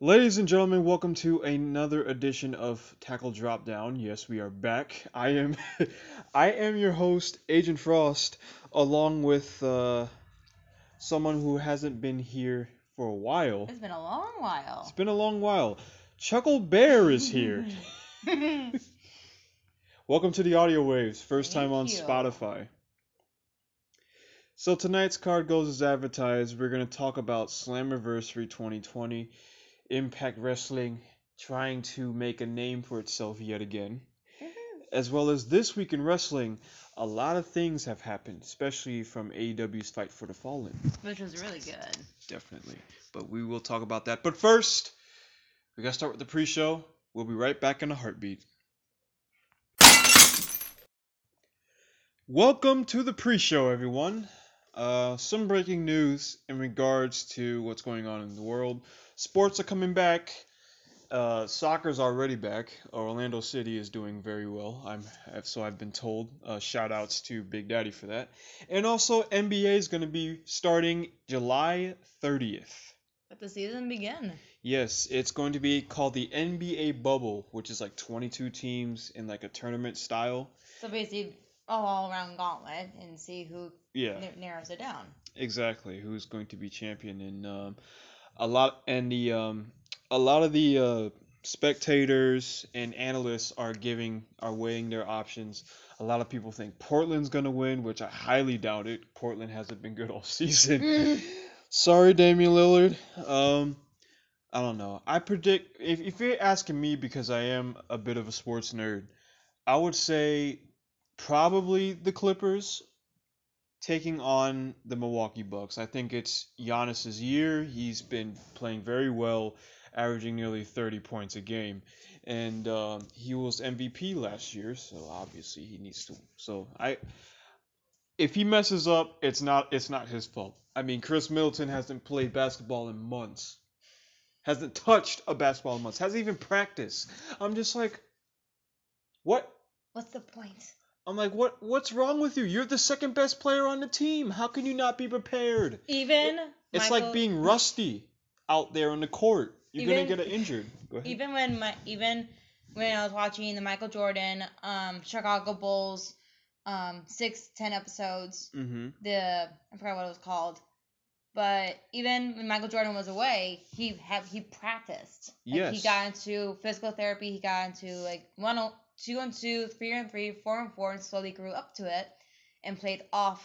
Ladies and gentlemen, welcome to another edition of Tackle Drop Down. Yes, we are back. I am I am your host, Agent Frost, along with uh, someone who hasn't been here for a while. It's been a long while. It's been a long while. Chuckle Bear is here. Welcome to the Audio Waves, first time on you. Spotify. So tonight's card goes as advertised. We're gonna talk about Slammiversary 2020, Impact Wrestling trying to make a name for itself yet again, as well as this week in wrestling. A lot of things have happened, especially from AEW's Fight for the Fallen. Which was really good. Definitely, but we will talk about that. But first, we gotta start with the pre-show. We'll be right back in a heartbeat. Welcome to the pre-show, everyone. Uh, some breaking news in regards to what's going on in the world. Sports are coming back. Uh, soccer's already back. Orlando City is doing very well. I'm so I've been told. Uh, shout outs to Big Daddy for that. And also NBA is going to be starting July 30th. Let the season begin. Yes, it's going to be called the NBA Bubble, which is like 22 teams in like a tournament style. So basically, all around gauntlet and see who Yeah. na- narrows it down. exactly who's going to be champion and um, a lot and the um, a lot of the uh, spectators and analysts are giving are weighing their options. A lot of people think Portland's gonna win, which I highly doubt it. Portland hasn't been good all season. Sorry, Damian Lillard. Um, I don't know. I predict if if you're asking me because I am a bit of a sports nerd, I would say probably the Clippers taking on the Milwaukee Bucks. I think it's Giannis's year. He's been playing very well, averaging nearly 30 points a game, and um, he was MVP last year. So obviously he needs to. So I, if he messes up, it's not it's not his fault. I mean, Khris Middleton hasn't played basketball in months. Hasn't touched a basketball in months. Hasn't even practiced. I'm just like, what? What's the point? I'm like, what? What's wrong with you? You're the second best player on the team. How can you not be prepared? Even It's Michael- like being rusty out there on the court. You're Even- gonna get injured. Go ahead. even when my even when I was watching the Michael Jordan um Chicago Bulls um six ten episodes mm-hmm. the I forgot what it was called. But even when Michael Jordan was away, he have he practiced. Like, Yes. He got into physical therapy. He got into like one, two and two, three and three, four and four, and slowly grew up to it, and played off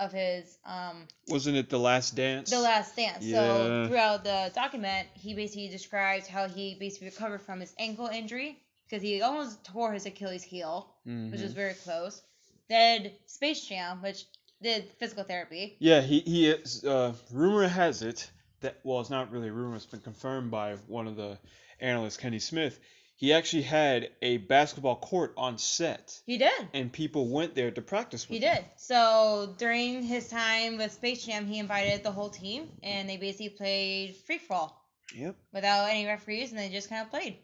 of his um Wasn't it the last dance? the last dance. Yeah. So throughout the document, he basically describes how he basically recovered from his ankle injury because he almost tore his Achilles heel, which was Mhm. very close. Did Space Jam, which did physical therapy. Yeah, he he is. Uh, rumor has it that well, it's not really rumor. It's been confirmed by one of the analysts, Kenny Smith. He actually had a basketball court on set, He did. and people went there to practice with He him. did. So during his time with Space Jam, he invited the whole team, and they basically played free for all Yep. without any referees, and they just kind of played.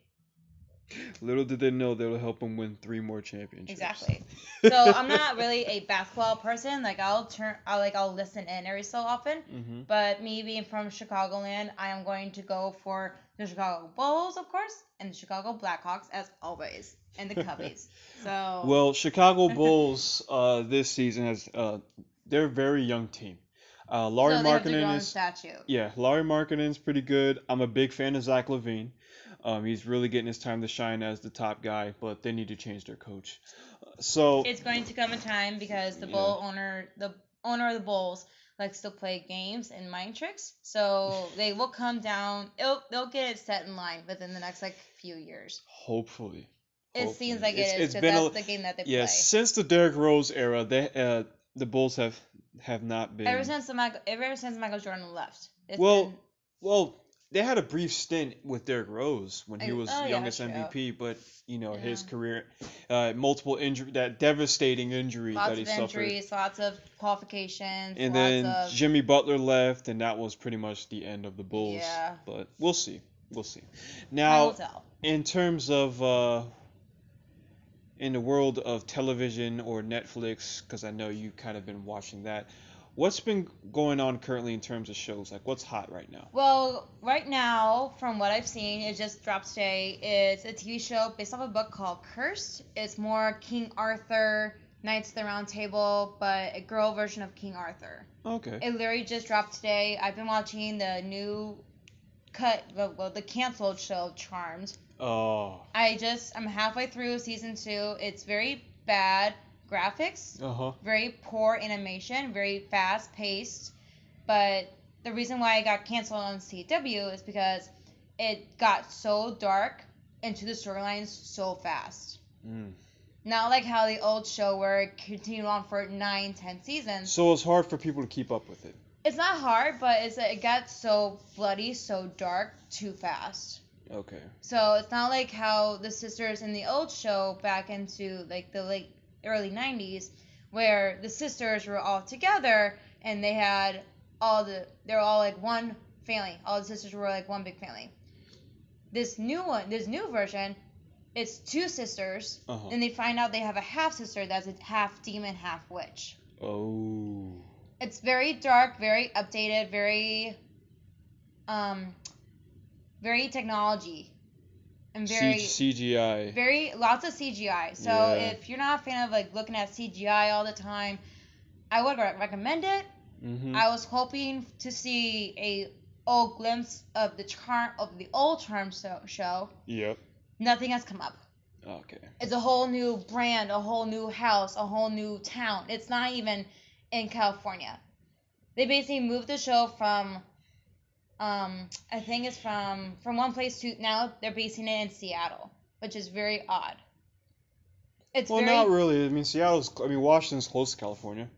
Little did they know they would help him win three more championships. Exactly. So I'm not really a basketball person. Like I'll turn, I like I'll listen in every so often. hmm But me being from Chicagoland, I am going to go for the Chicago Bulls, of course, and the Chicago Blackhawks as always, and the Cubbies. So Well, Chicago Bulls uh, this season has uh, they're a very young team. Uh, Lauri so they have to grow Markkanen is statue. yeah, Lauri Markkanen's pretty good. I'm a big fan of Zach LaVine. Um, he's really getting his time to shine as the top guy, but they need to change their coach. So It's going to come a time because the Yeah. bull owner, the owner of the Bulls, likes to play games and mind tricks. So they will come down. It'll, they'll get it set in line within the next like few years. hopefully, It seems like It's- it is it's been a- that's the game that they yeah. play. Since the Derrick Rose era, they uh, the Bulls have have not been Ever since the Michael, ever since Michael Jordan left. Well, been- Well, they had a brief stint with Derrick Rose when he was oh, youngest true. MVP, but you know his career, uh, multiple injury, that devastating injury lots that he suffered. Lots of injuries, lots of qualifications, and then of Jimmy Butler left, and that was pretty much the end of the Bulls. Yeah. But we'll see, we'll see. Now, in terms of uh, in the world of television or Netflix, because I know you kind of been watching that. What's been going on currently in terms of shows? Like, what's hot right now? Well, right now, from what I've seen, it just dropped today. It's a TV show based off a book called Cursed. It's more King Arthur, Knights of the Round Table, but a girl version of King Arthur. Okay. It literally just dropped today. I've been watching the new cut, well, well, the canceled show Charmed. Oh. I just, I'm halfway through season two. It's very bad graphics, Uh huh. very poor animation, very fast paced. But the reason why it got canceled on CW is because it got so dark into the storylines so fast. Mm. Not like how the old show where it continued on for nine, ten seasons. So it's hard for people to keep up with it. It's not hard, but it's it got so bloody, so dark, too fast. Okay. So it's not like how the sisters in the old show back into like the late early 90s where the sisters were all together and they had all the they're all like one family. All the sisters were like one big family. This new one, this new version, it's two sisters, Uh-huh. and they find out they have a half sister that's a half demon, half witch. Oh. It's very dark, very updated, very um very technology and very C- CGI. very lots of CGI. So Yeah. if you're not a fan of like looking at CGI all the time, I would re- recommend it. Mm-hmm. I was hoping to see a old glimpse of the charm of the old charm show. show. Yep. Nothing has come up. Okay. It's a whole new brand, a whole new house, a whole new town. It's not even in California. They basically moved the show from um I think it's from from one place to now they're basing it in Seattle, which is very odd. It's Well, very not really. I mean, Seattle's. I mean, Washington's close to California.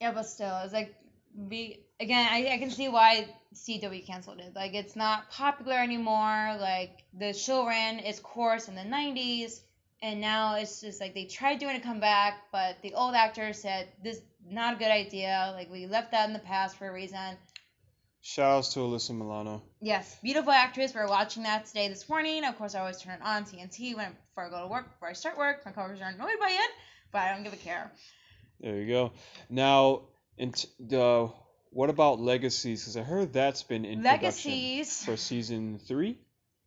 yeah, but still, it's like we again. I, I can see why CW canceled it. Like it's not popular anymore. Like the show ran its course in the '90s, and now it's just like they tried doing a comeback, but the old actor said this not a good idea. Like we left that in the past for a reason. Shout outs to Alyssa Milano. Yes, beautiful actress. We're watching that today this morning. Of course, I always turn it on TNT when before I go to work, before I start work. My coworkers are annoyed by it, but I don't give a care. There you go. Now, in t- the what about Legacies? Because I heard that's been in Legacies. for season three.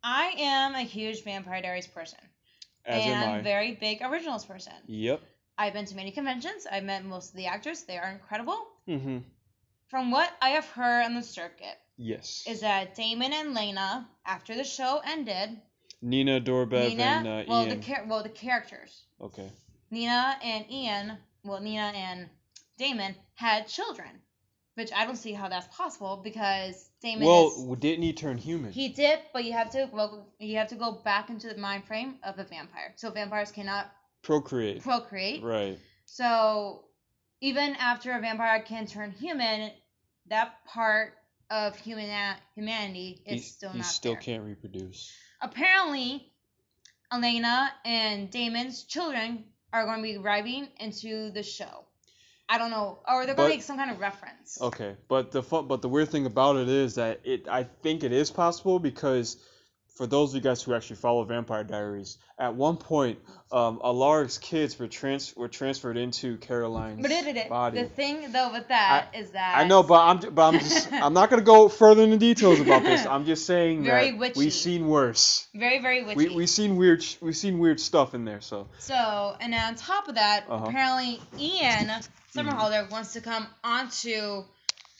I am a huge Vampire Diaries person. As and am I. very big originals person. Yep. I've been to many conventions. I've met most of the actors. They are incredible. Mm-hmm. From what I have heard on the circuit, Yes. is that Damon and Lena, after the show ended, Nina Dobrev Nina, and uh, well Ian. the char- well the characters, okay. Nina and Ian, well Nina and Damon had children, which I don't see how that's possible because Damon Well, is didn't he turn human? he did, but you have to well you have to go back into the mind frame of a vampire. So vampires cannot Procreate. procreate. Right. So even after a vampire can turn human, that part of human humanity is he still he not still there. can't reproduce. Apparently, Elena and Damon's children are going to be arriving into the show. I don't know, or they're going But- to make some kind of reference. Okay, but the fun, but the weird thing about it is that it I think it is possible because for those of you guys who actually follow Vampire Diaries, at one point, um, Alaric's kids were trans were transferred into Caroline's But it, it, body. the thing though with that is that I know, but I'm but I'm just I'm not gonna go further into details about this. I'm just saying Very that witchy. we've seen worse. very very witchy. We we seen weird we've seen weird stuff in there. So So, and on top of that, Uh-huh. Apparently Ian Somerhalder wants to come onto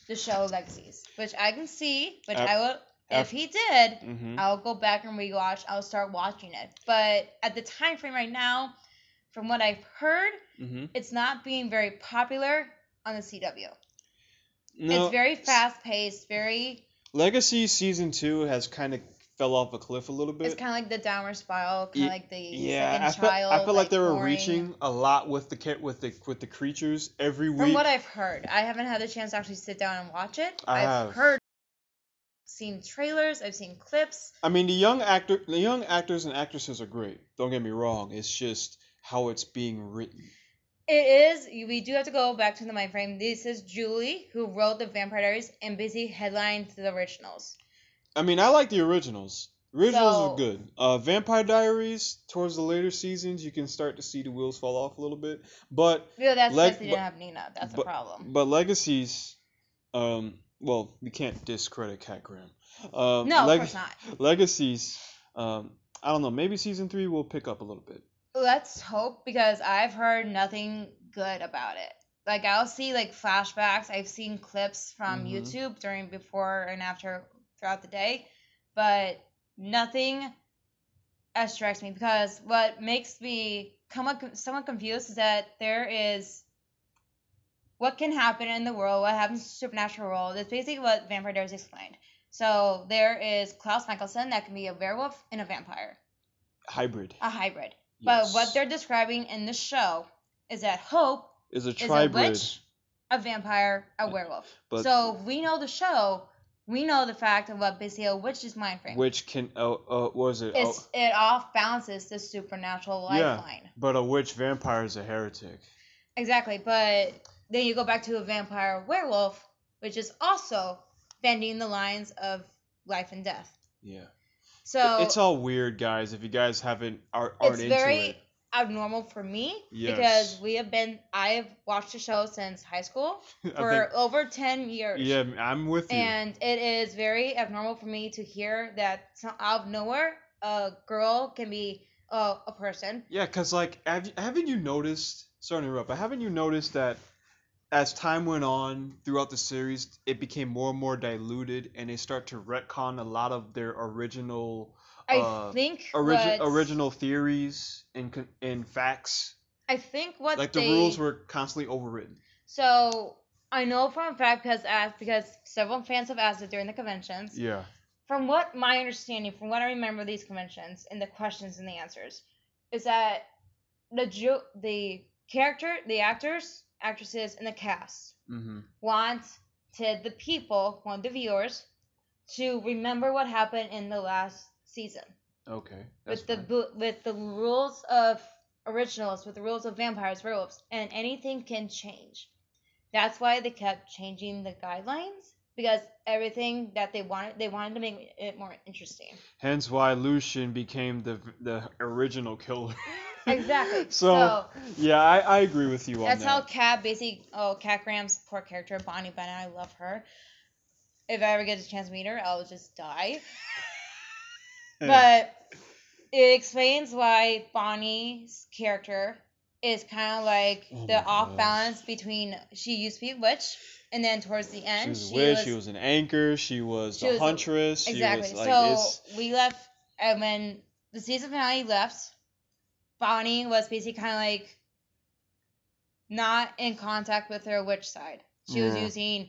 the show Legacies, which I can see, which I will, if he did, hmm I'll go back and rewatch. I'll start watching it. But at the time frame right now, from what I've heard, hmm it's not being very popular on the CW. no, it's very fast paced, very. Legacy season two has kind of fell off a cliff a little bit. It's kind of like the downward spiral, kind of like the yeah, I felt child. I felt like, they were boring. reaching a lot with the with the with the creatures every week. From what I've heard, I haven't had the chance to actually sit down and watch it. I have have. heard, seen trailers, I've seen clips. I mean, the young actor, the young actors and actresses are great. Don't get me wrong. It's just how it's being written. It is. We do have to go back to the mind frame. This is Julie who wrote the Vampire Diaries and busy headlined the originals. I mean, I like the originals. Originals So- are good. Uh, Vampire Diaries, towards the later seasons, you can start to see the wheels fall off a little bit. But Yeah, that's Leg- because they didn't have Nina. That's but- problem. but Legacies, um, well, we can't discredit Kat Graham. Um, No, Leg- of course not. Legacies, um, I don't know. Maybe season three will pick up a little bit. Let's hope because I've heard nothing good about it. Like I'll see like flashbacks. I've seen clips from Mhm. YouTube during before and after throughout the day, but nothing uh, strikes me because what makes me come up somewhat confused is that there is what can happen in the world, what happens in the supernatural world. It's basically what Vampire Diaries explained. So there is Klaus Mikaelson that can be a werewolf and a vampire, Hybrid. a hybrid. Yes. But what they're describing in the show is that Hope is a is a witch, a vampire, a werewolf. But so if we know the show, we know the fact of what basically a witch's mind frame. which can oh uh what is it? Oh, it off balances the supernatural Yeah. lifeline. but a witch vampire is a heretic. Exactly, but then you go back to a vampire werewolf, which is also bending the lines of life and death. Yeah. So it's all weird, guys. If you guys haven't are, aren't it's into very it. abnormal for me Yes. because we have been I have watched the show since high school for think- over 10 years. yeah, I'm with you. And it is very abnormal for me to hear that out of nowhere a girl can be uh, a person. Yeah, cause like, have, haven't you noticed? Sorry to interrupt, but haven't you noticed that as time went on throughout the series, it became more and more diluted, and they start to retcon a lot of their original, I uh, think origi- original theories and and facts. I think what Like the rules were constantly overwritten. So I know from a fact because asked because several fans have asked it during the conventions. Yeah. From what my understanding, from what I remember these conventions and the questions and the answers, is that the ju- the character, the actors, actresses, and the cast Mm-hmm. want the people, want the viewers, to remember what happened in the last season Okay. With the fine. with the rules of originals, with the rules of vampires, werewolves, and anything can change. That's why they kept changing the guidelines because everything that they wanted, they wanted to make it more interesting. Hence why Lucien became the the original killer. Exactly. so, So, yeah, I, I agree with you on that. That's that. how Kat basically. Oh, Kat Graham's poor character, Bonnie Bennett. I love her. If I ever get a chance to meet her, I'll just die. but it explains why Bonnie's character is kind of like Oh the off gosh. balance between she used to be a witch, and then towards the end, she was a witch. she was an anchor. She was she a was huntress. exactly. Was like so it's, we left, and when the season finale left, Bonnie was basically kind of like not in contact with her witch side. She was using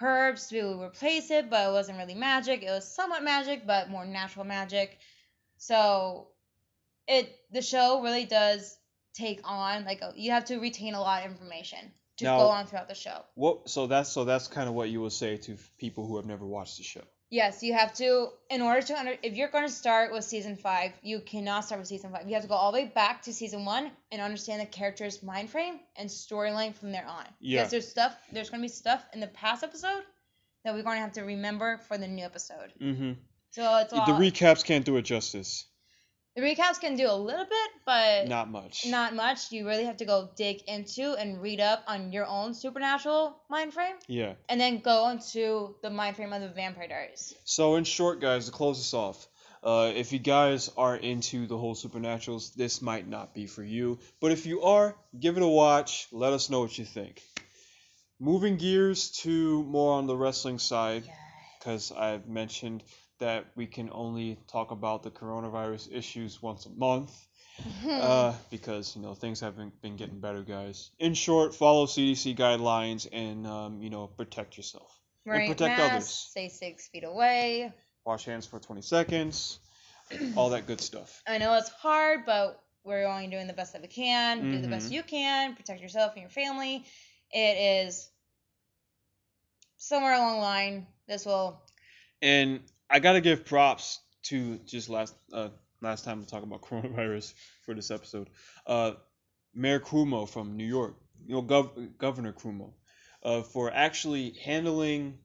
herbs to replace it, but it wasn't really magic. It was somewhat magic, but more natural magic. So it the show really does take on like a, you have to retain a lot of information to Now- go on throughout the show. what? So that's so that's kind of what you would say to people who have never watched the show. Yes, you have to in order to under if you're going to start with season 5, you cannot start with season 5. You have to go all the way back to season 1 and understand the character's mind frame and storyline from there on. Yeah. Because there's stuff there's going to be stuff in the past episode that we're going to have to remember for the new episode. Mm-hmm. So it's all The recaps can't do it justice. The recaps can do a little bit, but Not much. not much. You really have to go dig into and read up on your own supernatural mind frame Yeah. and then go into the mind frame of the Vampire Diaries. So in short, guys, to close this off, uh, if you guys are into the whole supernaturals, this might not be for you. But if you are, give it a watch. Let us know what you think. Moving gears to more on the wrestling side, because I've mentioned that we can only talk about the coronavirus issues once a month. Uh, because you know things haven't been getting better, guys. In short, follow CDC guidelines and um, you know protect yourself. Wearing protect masks, others. Stay six feet away. Wash hands for 20 seconds. All that good stuff. I know it's hard, but we're only doing the best that we can. Do the best Mhm. you can. Protect yourself and your family. It is somewhere along the line. This will. And I gotta give props to just last uh, last time we talk about coronavirus for this episode. Uh, Mayor Cuomo from New York, you know, Gov- Governor Cuomo, uh, for actually handling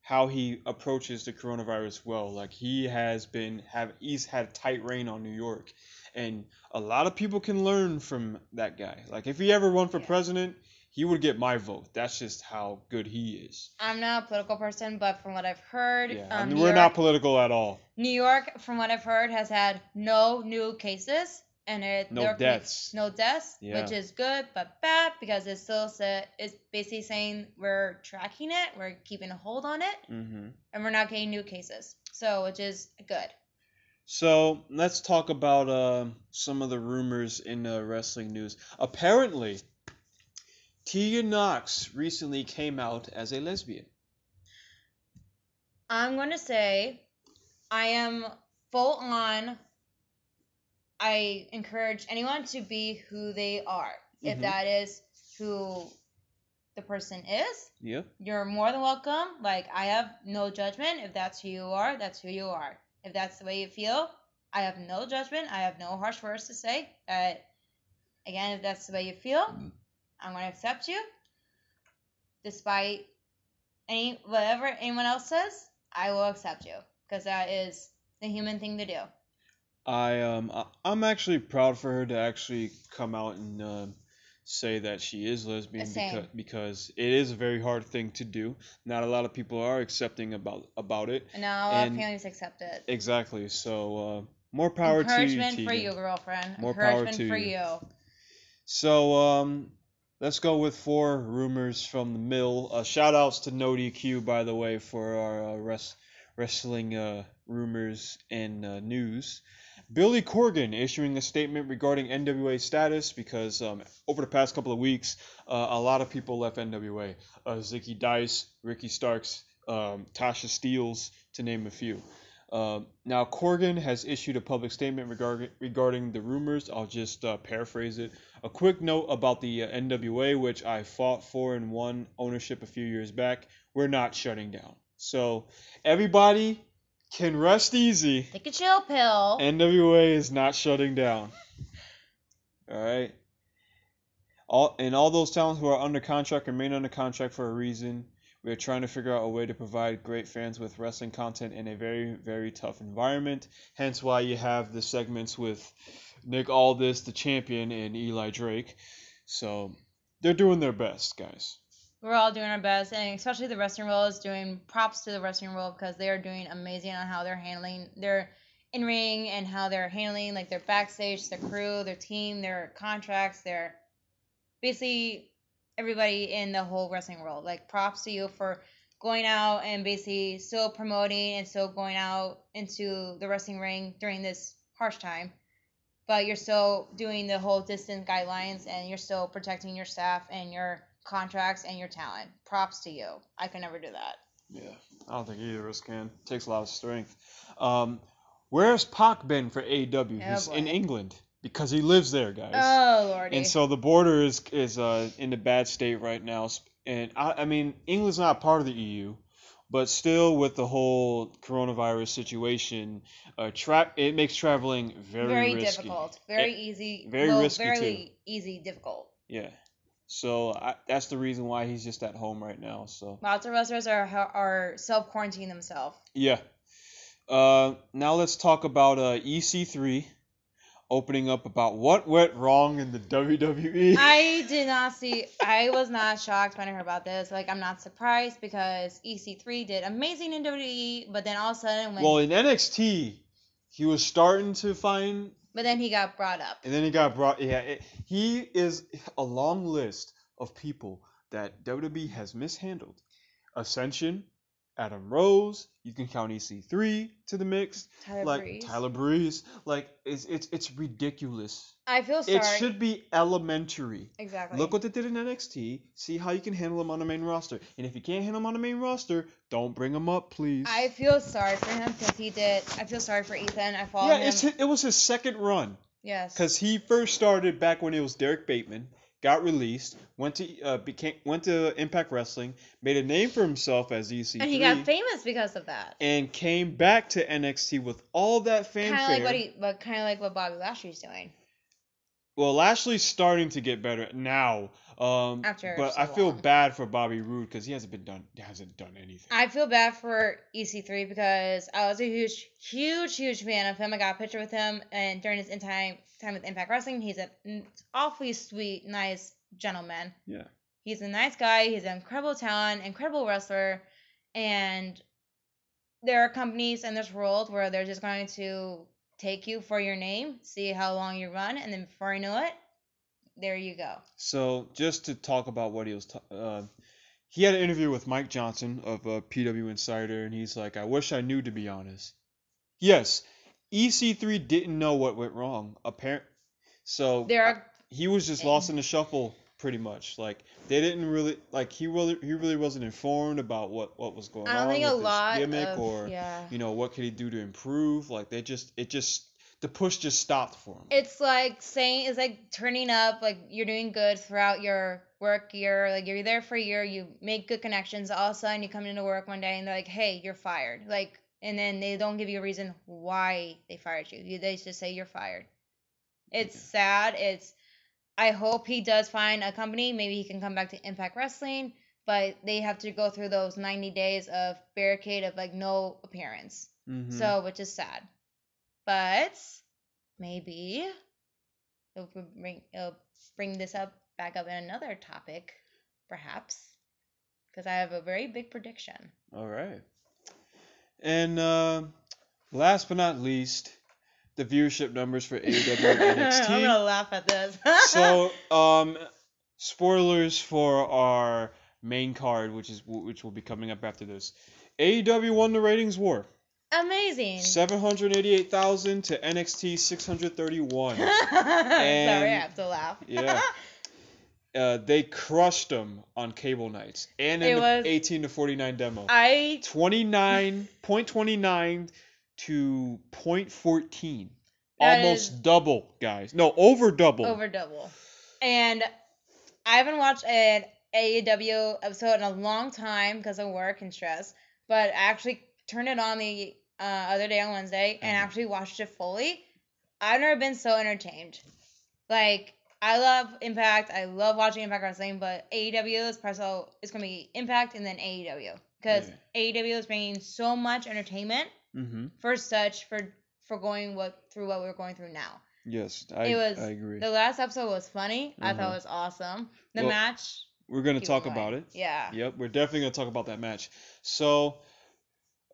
how he approaches the coronavirus well. Like he has been have he's had tight rein on New York, and a lot of people can learn from that guy. Like if he ever run for Yeah. president, he would get my vote. That's just how good he is. I'm not a political person, but from what I've heard, Yeah, um, we're York, not political at all. New York, from what I've heard, has had no new cases and it No deaths. no deaths, Yeah. which is good but bad because it still said it's basically saying we're tracking it, we're keeping a hold on it, hmm and we're not getting new cases. So, which is good. So let's talk about uh, some of the rumors in uh, wrestling news. Apparently, Tegan Nox recently came out as a lesbian. I'm going to say I am full on. I encourage anyone to be who they are. If Mhm. that is who the person is, Yep. you're more than welcome. Like, I have no judgment. If that's who you are, that's who you are. If that's the way you feel, I have no judgment. I have no harsh words to say. That, again, if that's the way you feel, I'm going to accept you. Despite any whatever anyone else says, I will accept you because that is the human thing to do. I um I'm actually proud for her to actually come out and um say that she is lesbian Same. because because it is a very hard thing to do. Not a lot of people are accepting about about it. All And- families accept it. Exactly. So uh, more power to you, Encouragement for you, girlfriend. More power Encouragement to for you. you. So um, let's go with four rumors from the mill. Uh, shout outs to No DQ by the way for our uh, res- wrestling uh, rumors and uh, news. Billy Corgan issuing a statement regarding NWA status because um, over the past couple of weeks, uh, a lot of people left NWA. Uh, Zicky Dice, Ricky Starks, um, Tasha Steelz, to name a few. Um, now, Corgan has issued a public statement regarding regarding the rumors. I'll just uh, paraphrase it. A quick note about the uh, NWA, which I fought for and won ownership a few years back. We're not shutting down. So everybody can rest easy. Take a chill pill. NWA is not shutting down. All right. All and all those talents who are under contract remain under contract for a reason. We are trying to figure out a way to provide great fans with wrestling content in a very, very tough environment. Hence why you have the segments with Nick Aldis, the champion, and Eli Drake. So they're doing their best, guys. We're all doing our best, and especially the wrestling world is doing props to the wrestling world because they are doing amazing on how they're handling their in ring and how they're handling like their backstage, their crew, their team, their contracts, their basically everybody in the whole wrestling world. Like props to you for going out and basically still promoting and still going out into the wrestling ring during this harsh time. But you're still doing the whole distance guidelines and you're still protecting your staff and your contracts and your talent. Props to you. I can never do that. Yeah, I don't think either of us can. takes a lot of strength. Um, where's Pac been for AW? Oh, He's in. England because he lives there, guys. Oh lordy. and so the border is is uh, in a bad state right now. And I, I mean, England's not part of the EU, but still, with the whole coronavirus situation, uh, tra- it makes traveling very, very risky. difficult. Very easy. very well, risky, very easy, difficult. Yeah. So I, that's the reason why he's just at home right now. So Lots of wrestlers are are self quarantining themselves. yeah. Uh, now let's talk about uh, EC3 opening up about what went wrong in the. WWE. I did not see. I was not shocked when I heard about this. Like I'm not surprised because EC3 did amazing in WWE, but then all of a sudden when well, in NXT, he was starting to find but then he got brought up. And then he got brought. Yeah, it, he is a long list of people that WWE has mishandled. Ascension, Adam Rose. You can count EC3 to the mix. Tyler like Breeze. Tyler Breeze. Like it's it's it's ridiculous. I feel sorry. It should be elementary. exactly. Look what they did in NXT. See how you can handle them on the main roster. And if you can't handle them on the main roster, don't bring them up, please. I feel sorry for him because he did. I feel sorry for Ethan. I followed yeah, him. it's it was his second run. yes. Because he first started back when it was Derrick Bateman, got released, went to uh, became went to Impact Wrestling, made a name for himself as EC3, and he got famous because of that. and came back to NXT with all that fanfare. Kind of like what he, but kind of like what Bobby Lashley's doing. Well, Lashley's starting to get better now. Um, After but so I feel long. bad for Bobby Roode because he hasn't been done hasn't done anything. I feel bad for EC3 because I was a huge, huge, huge fan of him. I got a picture with him, and during his in time time with Impact Wrestling, he's an awfully sweet, nice gentleman. Yeah. He's a nice guy. He's an incredible talent, incredible wrestler, and there are companies in this world where they're just going to take you for your name, see how long you run, and then before you know it, there you go. So just to talk about what he was, ta- uh, he had an interview with Mike Johnson of uh, PW Insider, and he's like, "I wish I knew, to be honest." Yes, EC3 didn't know what went wrong. Apparent, so There are he was just lost in the shuffle, pretty much. Like they didn't really, like he really, he really wasn't informed about what what was going I don't on think with a his lot gimmick of or yeah. you know what could he do to improve. Like they just, it just, the push just stopped for him. It's like saying it's like turning up, like you're doing good throughout your work year, like you're there for a year, you make good connections, all of a sudden you come into work one day and they're like, Hey, you're fired. Like and then they don't give you a reason why they fired you. You they just say you're fired. It's Okay. sad. It's I hope he does find a company. Maybe he can come back to Impact Wrestling, but they have to go through those 90 days of barricade of like no appearance. Mhm. So, which is sad. But maybe it'll bring it'll bring this up back up in another topic, perhaps, because I have a very big prediction. All right. And uh, last but not least, the viewership numbers for AEW and I'm NXT. gonna laugh at this. so, um, spoilers for our main card, which is which will be coming up after this. AEW won the ratings war, amazing. seven hundred eighty-eight thousand to NXT six hundred thirty-one. Sorry, I have to laugh. Yeah. Uh, they crushed them on cable nights and in It the was- 18 to 49 demo. I 29 0.29 to 0.14 That almost double guys no over double over double. And I haven't watched an AEW episode in a long time because of work and stress. But I actually turned it on the uh, other day on Wednesday and Mhm. actually watched it fully. I've never been so entertained. Like I love Impact. I love watching Impact Wrestling, but AEW is also it's gonna be Impact and then AEW because AEW is bringing so much entertainment mm-hmm. for such for for going what through what we're going through now. yes I, It was I agree The last episode was funny. I thought Uh-huh. it was awesome. The Well, match. we're gonna talk going. about it Yeah. yep we're definitely gonna talk about that match so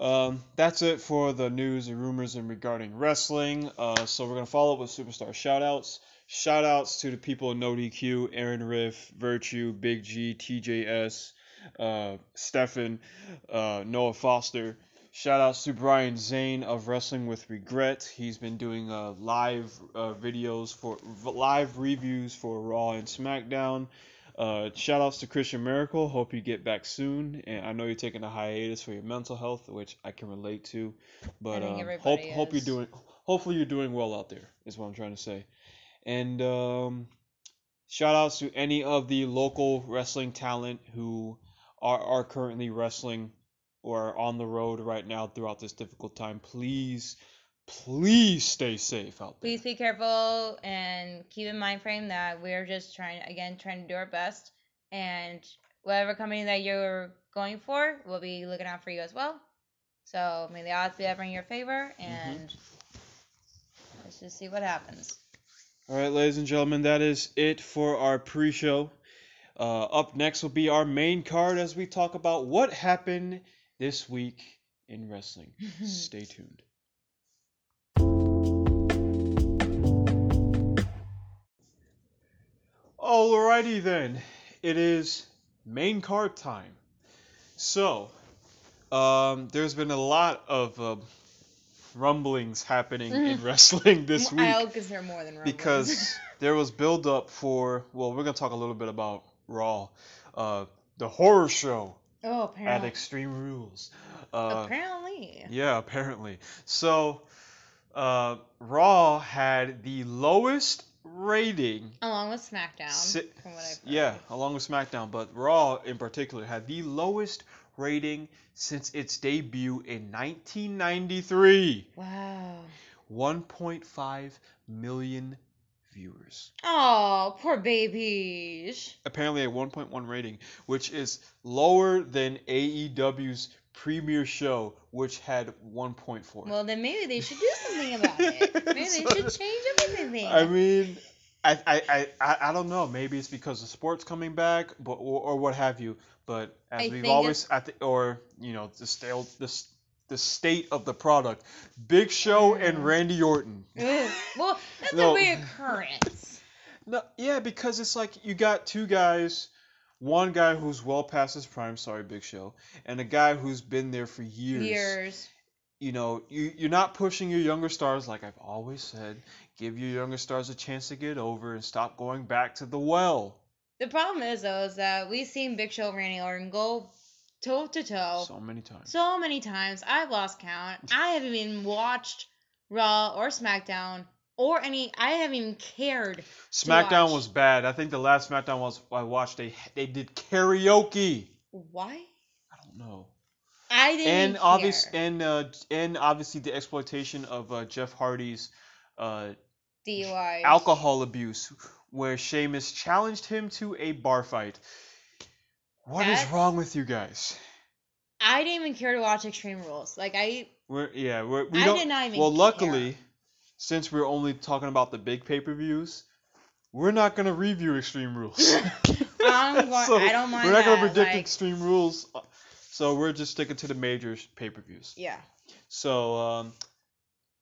um, that's it for the news and rumors and regarding wrestling uh, so we're gonna follow up with superstar shoutouts shout outs to the people in no dq aaron riff virtue big g tjs uh, stefan uh, noah foster shout outs to brian zane of wrestling with regret he's been doing uh, live uh, videos for live reviews for raw and smackdown uh, shout outs to Christian Miracle. Hope you get back soon. And I know you're taking a hiatus for your mental health, which I can relate to. But um, hope hope you're doing. Hopefully you're doing well out there. Is what I'm trying to say. And um, shout outs to any of the local wrestling talent who are are currently wrestling or are on the road right now throughout this difficult time. Please, please stay safe out there. Please be careful and keep in mind frame that we're just trying again trying to do our best and whatever company that you're going for will be looking out for you as well. So may the odds be ever in your favor Mm-hmm. and let's just see what happens. All right, ladies and gentlemen, that is it for our pre-show. Uh, up next will be our main card as we talk about what happened this week in wrestling. Stay tuned. Alrighty then, it is main card time. So, um, there's been a lot of uh, rumblings happening in wrestling this week I'll consider more than rumblings. because there was build up for well we're gonna talk a little bit about raw uh the horror show oh apparently. at extreme rules. Uh apparently. yeah apparently. So uh raw had the lowest rating along with SmackDown Si- from what I've yeah along with smackdown but raw in particular had the lowest rating since its debut in 1993 Wow. 1.5 million viewers. Oh, poor babies. Apparently a 1.1 rating, which is lower than AEW's premiere show, which had 1.4. Well, then maybe they should do something about it. Maybe So- they should change everything. I mean, I, I, I, I I don't know. Maybe it's because of sports coming back, but or, or what have you. But as I we've always at the or you know the stale the the state of the product, Big Show and Mm. Randy Orton. Well, that's No. a reoccurrence. No, yeah, because it's like you got two guys, one guy who's well past his prime, sorry, Big Show, and a guy who's been there for years. Years. You know, you you're not pushing your younger stars like I've always said. Give your younger stars a chance to get over and stop going back to the well. The problem is though is that we've seen Big Show and Randy Orton go toe to toe So many times. so many times. I've lost count. I haven't even watched Raw or SmackDown or any. I haven't even cared. SmackDown was bad. I think the last SmackDown was I watched. They they did karaoke. Why? I don't know. I didn't And obvious and uh and obviously the exploitation of uh, Jeff Hardy's uh DUI. alcohol abuse, where Sheamus challenged him to a bar fight. What is That's- wrong with you guys? I didn't even care to watch Extreme Rules. Like I, We're yeah we're, we I don't. did not even. well, care. luckily, since we're only talking about the big pay per views, we're not gonna review Extreme Rules. I'm going- So, I don't mind We're not gonna predict like- Extreme Rules, uh, so we're just sticking to the major pay per views. Yeah. So, um,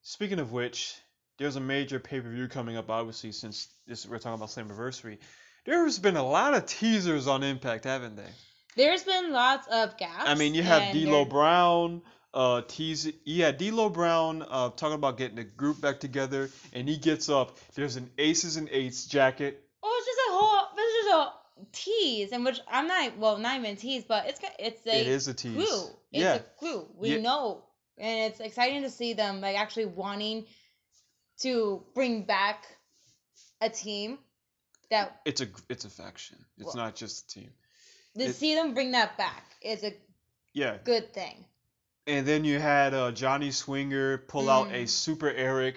speaking of which, there's a major pay per view coming up. Obviously, since this we're talking about Slammiversary, there's been a lot of teasers on Impact, haven't they? There's been lots of gaps. I mean, you have D'Lo Brown. Uh, tease yeah, D'Lo Brown. Uh, talking about getting the group back together, and he gets up. There's an Aces and Eights jacket. Oh, it's just a whole. It's just a tease, and which I'm not. Well, not even tease, but it's it's a it is a tease. clue. It's yeah, a clue. We Yeah. know, and it's exciting to see them like actually wanting to bring back a team that it's a it's a faction. It's Well- not just a team. to It- see them bring that back is a Yeah, good thing. And then you had uh, Johnny Swinger pull out a Mm. Super Eric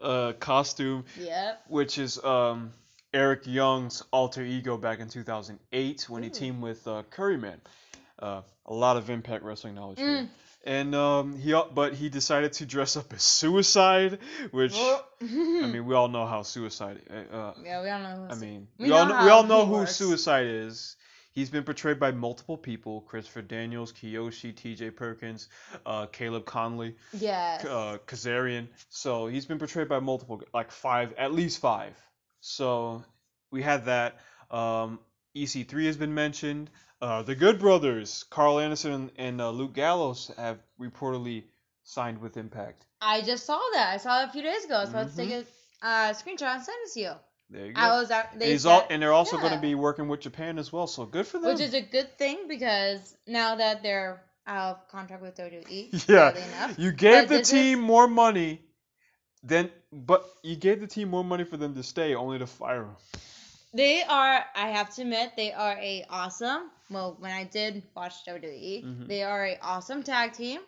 uh, costume, Yep. which is um, Eric Young's alter ego back in 2008 when he teamed with uh, Curryman. Uh, a lot of Impact Wrestling knowledge here. Mm. And um, he but he decided to dress up as Suicide, which I mean we all know how Suicide. Uh, yeah, we don't know. I mean we we, all know know, we all know who works. Suicide is. He's been portrayed by multiple people: Christopher Daniels, Kiyoshi, T.J. Perkins, uh, Caleb Conley, yes. uh, Kazarian. So he's been portrayed by multiple, like five, at least five. So we had that. Um, EC3 has been mentioned. Uh, the Good Brothers, Karl Anderson and, uh, Luke Gallows, have reportedly signed with Impact. I just saw that. I saw it a few days ago. I was about to take Mhm. a uh, screenshot and send it to you. There you go. I was out. They said, all, and they're also going to be working with Japan as well. So good for them. which is a good thing because now that they're out of contract with WWE, Yeah. enough, You gave the team is- more money, then but you gave the team more money for them to stay, only to fire them. They are. I have to admit, they are a awesome. Well, when I did watch WWE, Mhm. they are a awesome tag team.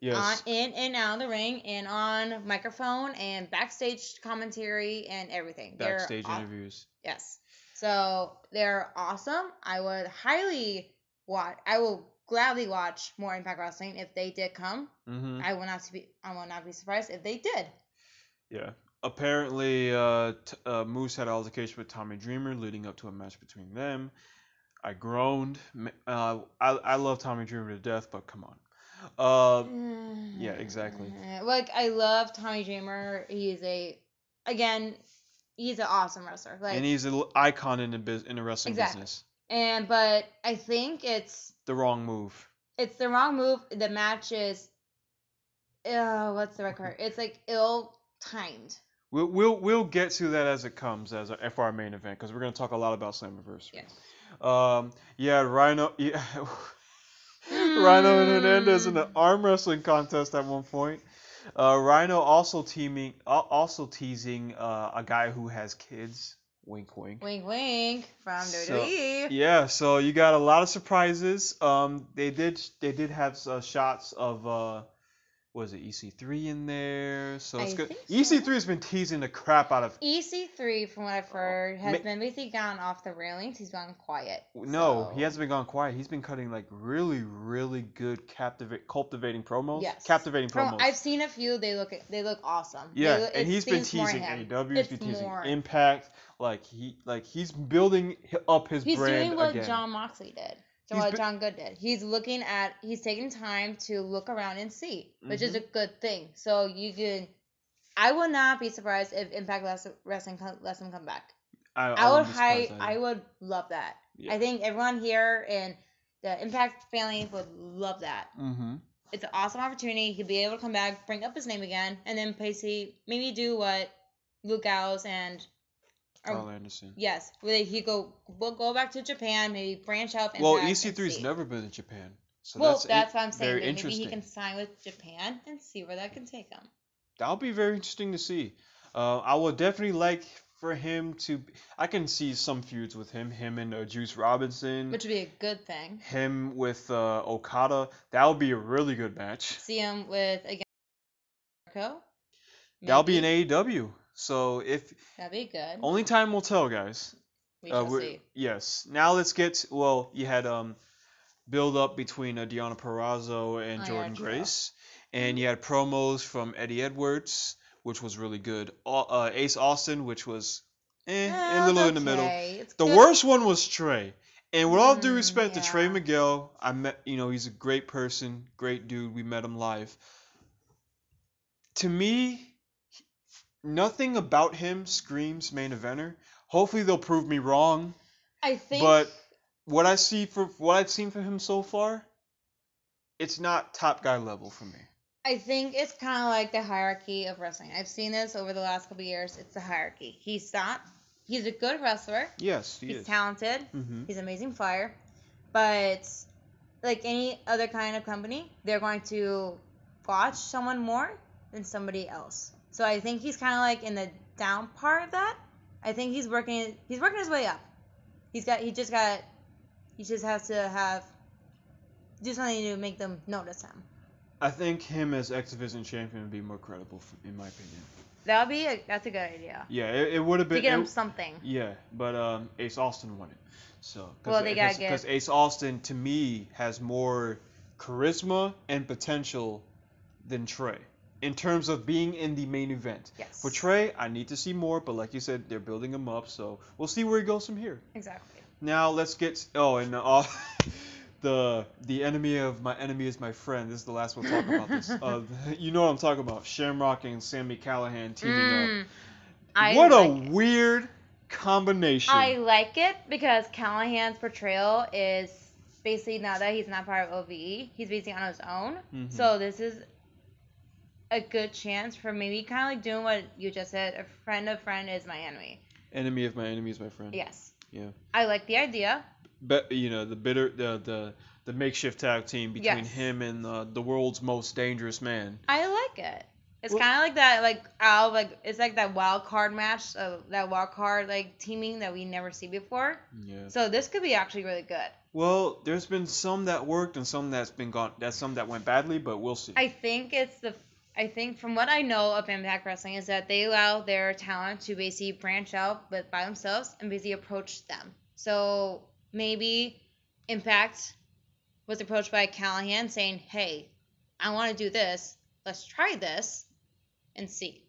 Yes. On in and out of the ring and on microphone and backstage commentary and everything. They're Backstage aw- interviews. Yes. So they're awesome. I would highly watch. I will gladly watch more Impact Wrestling if they did come. hmm I will not be. I will not be surprised if they did. Yeah. Apparently, uh, t- uh, Moose had altercation with Tommy Dreamer leading up to a match between them. I groaned. Uh, I, I love Tommy Dreamer to death, but come on. Uh, yeah, exactly. Like I love Tommy Dreamer. He's a, again, he's an awesome wrestler. Like and he's an icon in the biz- in the wrestling Exactly. business. and but I think it's The wrong move. it's the wrong move. The match is, uh, what's the record? It's like ill timed. We'll we'll we'll get to that as it comes as a, for our main event because we're gonna talk a lot about Slammiversary. Yes. Um. Yeah. Rhino. Yeah. Rhino and Hernandez in the arm wrestling contest at one point. Uh, Rhino also teaming, al- also teasing uh, a guy who has kids. Wink, wink. Wink, wink from So- WWE. Yeah, so you got a lot of surprises. Um, they did they did have uh, shots of uh, was it EC3 in there? So it's I good. so. EC3 has been teasing the crap out of. EC3, from what I've oh, heard, has Ma- been basically gone off the railings. He's gone quiet. No, so- he hasn't been gone quiet. He's been cutting like really, really good captivate, cultivating promos. Yes. Captivating promos. I've seen a few. They look they look awesome. Yeah, look- and he's been teasing. AEW. He's been teasing more- Impact. Like he, like he's building up his He's brand doing what again. Jon Moxley did. So He's what John Good did. He's looking at. He's taking time to look around and see, which is Mhm. a good thing. So you can. I will not be surprised if Impact Wrestling lets him come back. I, I would wouldn't high. I would love that. Yeah. I think everyone here in the Impact family would love that. Mm-hmm. It's an awesome opportunity. He'd be able to come back, bring up his name again, and then basically maybe do what Luke Gallows and or- Karl Anderson. yes, where he go we'll go back to Japan, maybe branch out. Well, EC3's see. never been in Japan, so well, that's, that's, what I'm saying. very that Maybe he can sign with Japan and see where that can take him. That'll be very interesting to see. Uh, I would definitely like for him to. I can see some feuds with him, him and uh, Juice Robinson, Which would be a good thing. him with uh, Okada. That would be a really good match. See him with again Jericho. That'll be an AEW. So if That'd be good. only time will tell, guys. we Uh, shall see. Yes. Now let's get. Well, you had um, build up between uh, Deonna Purrazzo and Oh, Jordynne true. Grace, and you had promos from Eddie Edwards, which was really good. Uh, Ace Austin, which was eh, a little it's in the middle. It's The good. worst one was Trey. And with all due Mm, respect to Trey yeah. Miguel, I met, you know, he's a great person, great dude. We met him live. To me, nothing about him screams main eventer. Hopefully they'll prove me wrong, I think. but what I see for what I've seen from him so far, it's not top guy level for me. I think it's kind of like the hierarchy of wrestling. I've seen this over the last couple of years. It's the hierarchy. He's not. He's a good wrestler. Yes, he He's is. talented. hmm He's an amazing flyer. But like any other kind of company, they're going to watch someone more than somebody else. So I think he's kind of like in the down part of that. I think he's working. He's working his way up. He's got. He just got. He just has to have. Do something to make them notice him. I think him as X Division champion would be more credible, in my opinion. That would be. A, that's a good idea. Yeah, it, it would have been To get him it- something. Yeah, but um, Ace Austin won it. So Well, they gotta because Ace Austin to me has more charisma and potential than Trey in terms of being in the main event. Yes. For Trey, I need to see more, but like you said, they're building him up, so we'll see where he goes from here. Exactly. Now let's get oh and uh, the the enemy of my enemy is my friend. This is the last we'll talk about this. Uh, you know what I'm talking about? Shamrock and Sami Callihan teaming Mm, up. I what like a it. weird combination. I like it because Callihan's portrayal is basically now that he's not part of OVE, he's basically on his own. Mhm. So this is a good chance for maybe kind of like doing what you just said. A friend of friend is my enemy. Enemy of my enemy is my friend. Yes. Yeah. I like the idea. But you know the bitter the the the makeshift tag team between Yes. him and uh, the world's most dangerous man. I like it. It's Well- kind of like that, like Al, like it's like that wild card match, uh, that wild card like teaming that we never see before. Yeah. So this could be actually really good. Well, there's been some that worked and some that's been gone. That's some that went badly, but we'll see. I think it's the. I think from what I know of Impact Wrestling is that they allow their talent to basically branch out but by themselves and basically approach them. So maybe Impact was approached by Callihan saying, "Hey, I want to do this. Let's try this and see."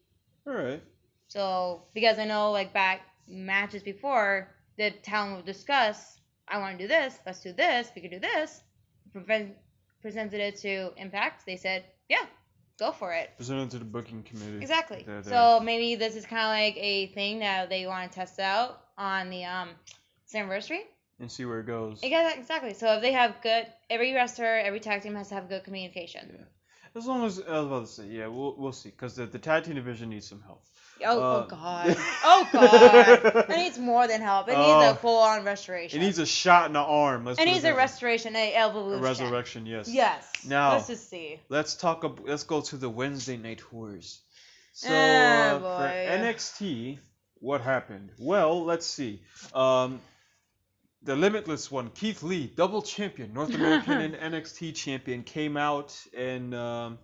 All right. So because I know like back matches before, the talent would discuss, I want to do this, let's do this, we could do this. Presented it to Impact. They said, yeah, go for it. Presented to the booking committee. Exactly. They're there. So maybe this is kind of like a thing that they want to test out on the um anniversary. And see where it goes. Exactly. So if they have good, every wrestler, every tag team has to have good communication. Yeah. As long as I was about to say, yeah, we'll we'll see, because the, the tag team division needs some help. Oh, Uh, oh God. Oh God. It needs more than help. It needs Oh. a full on restoration. It needs a shot in the arm. Let's It needs a restoration, a A resurrection, yes. Yes. Now- let's just see. Let's talk. Ab- let's go to the Wednesday night tours. So Ah, uh, for. NXT, what happened? Well, let's see. Um, the Limitless one, Keith Lee, double champion, North American and NXT champion, came out and um,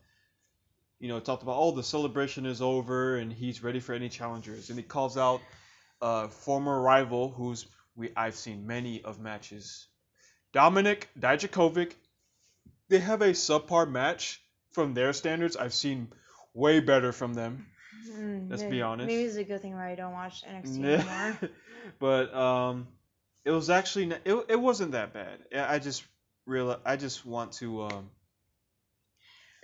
you know, talked about, oh, the celebration is over and he's ready for any challengers. And he calls out a former rival who's we I've seen many of matches. Dominik Dijakovic. They have a subpar match from their standards. I've seen way better from them. Mm, Let's be maybe- honest. Maybe it's a good thing why I don't watch NXT anymore. but um, it was actually it, it wasn't that bad. I just real I just want to um.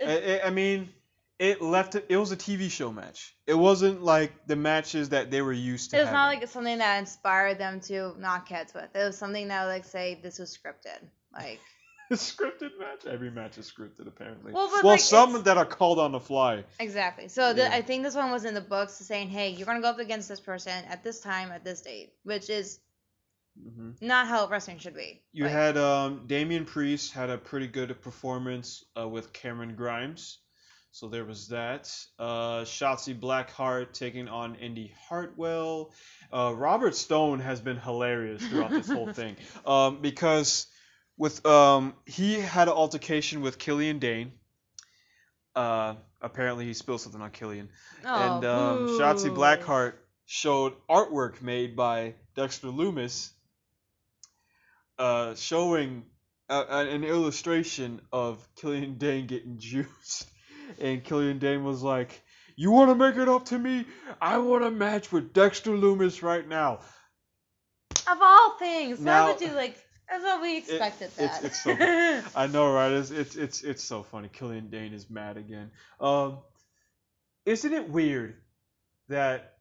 I, I- mean, it left it. Was a TV show match. It wasn't like the matches that they were used to. It was not having. like something that inspired them to knock heads with. It was something that like say this was scripted. Like a scripted match. Every match is scripted apparently. Well, but, well like, some that are called on the fly. exactly. So the, Yeah. I think this one was in the books saying, hey, you're gonna go up against this person at this time at this date, which is hmm not how wrestling should be. You Like, had um, Damian Priest had a pretty good performance uh, with Cameron Grimes, so there was that. Uh, Shotzi Blackheart taking on Indi Hartwell. Uh, Robert Stone has been hilarious throughout this whole thing um, because with um, he had an altercation with Killian Dain. Uh, apparently he spilled something on Killian, oh, and um. Shotzi Blackheart showed artwork made by Dexter Lumis, uh, showing uh, an illustration of Killian Dain getting juiced, and Killian Dain was like, "You want to make it up to me? I want a match with Dexter Lumis right now." Of all things, Now- why would you like? I what we expected it's- that. it's so- I know, right? It's it's it's, it's so funny. Killian Dain is mad again. Um, isn't it weird that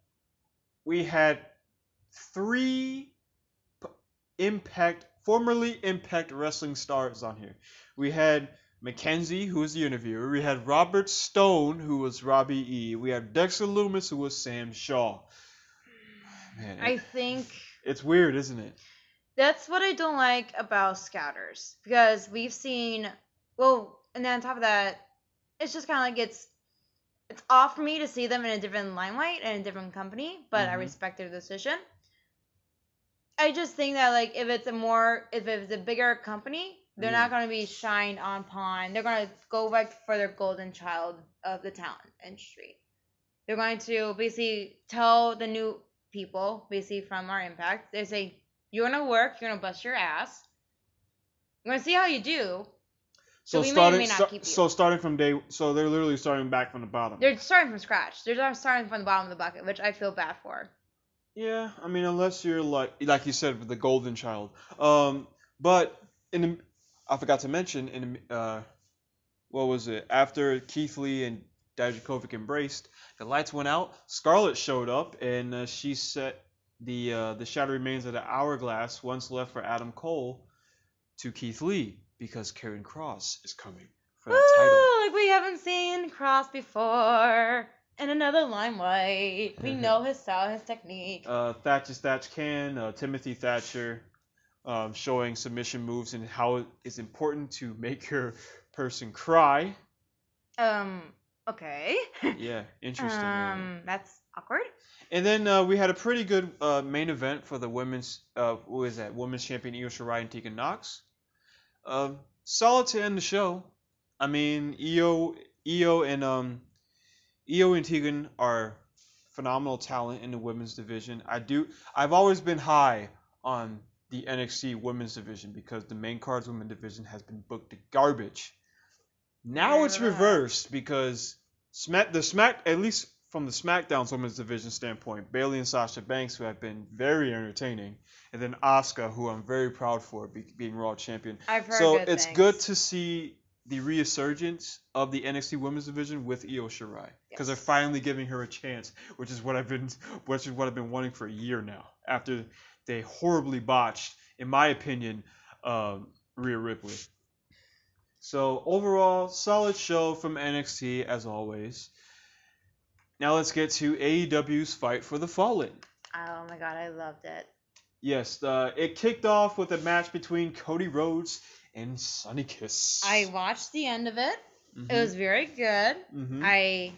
we had three p- Impact, formerly Impact Wrestling stars on here? We had Mackenzie, who was the interviewer. We had Robert Stone, who was Robbie E. We had Dexter Lumis, who was Sam Shaw. Man, I think it's weird, isn't it? that's what I don't like about scouters because we've seen well, and then on top of that, it's just kind of like it's it's off for me to see them in a different limelight and a different company, but I Mhm. respect their decision. I just think that like if it's a more if it's a bigger company, they're Yeah. not mm. going to be shined on upon. They're going to go back for their golden child of the talent industry. They're going to basically tell the new people, basically from our impact, they say you're gonna work, you're gonna bust your ass. We're gonna see how you do. So we may or starting, may not sta- keep you. so starting from day, so they're literally starting back from the bottom. They're starting from scratch. They're starting from the bottom of the bucket, which I feel bad for. Yeah, I mean, unless you're like, like you said, with the golden child. Um, but in I forgot to mention in uh, what was it? After Keith Lee and Dijakovic embraced, the lights went out. Scarlett showed up and uh, she set the uh, the shattered remains of the hourglass once left for Adam Cole to Keith Lee because Karrion Kross is coming for the title. Like we haven't seen Kross before. In another limelight. We know his style, his technique. uh, Thatcher Thatch Can, uh, Timothy Thatcher, um, showing submission moves and how it is important to make your person cry. Um, okay. Yeah, interesting. um, that's awkward. And then uh, we had a pretty good uh, main event for the women's, uh, what is that, women's champion Io Shirai and Tegan Nox. Um, solid to end the show. I mean, Io, Io and um, Io and Tegan are phenomenal talent in the women's division. I do. I've always been high on the NXT women's division because the main cards women division has been booked to garbage. Now it's reversed because Smack the Smack at least from the SmackDown women's division standpoint, Bayley and Sasha Banks who have been very entertaining, and then Asuka who I'm very proud for be, being Raw champion. I've heard So good it's things. good to see the resurgence of the NXT Women's Division with Io Shirai because they're finally giving her a chance, which is what I've been, which is what I've been wanting for a year now. After they horribly botched, in my opinion, um, Rhea Ripley. So overall, solid show from NXT as always. Now let's get to AEW's Fight for the Fallen. Oh my god, I loved it. Yes, uh, it kicked off with a match between Cody Rhodes and Sonny Kiss. I watched the end of it. Mhm. It was very good. Mhm. I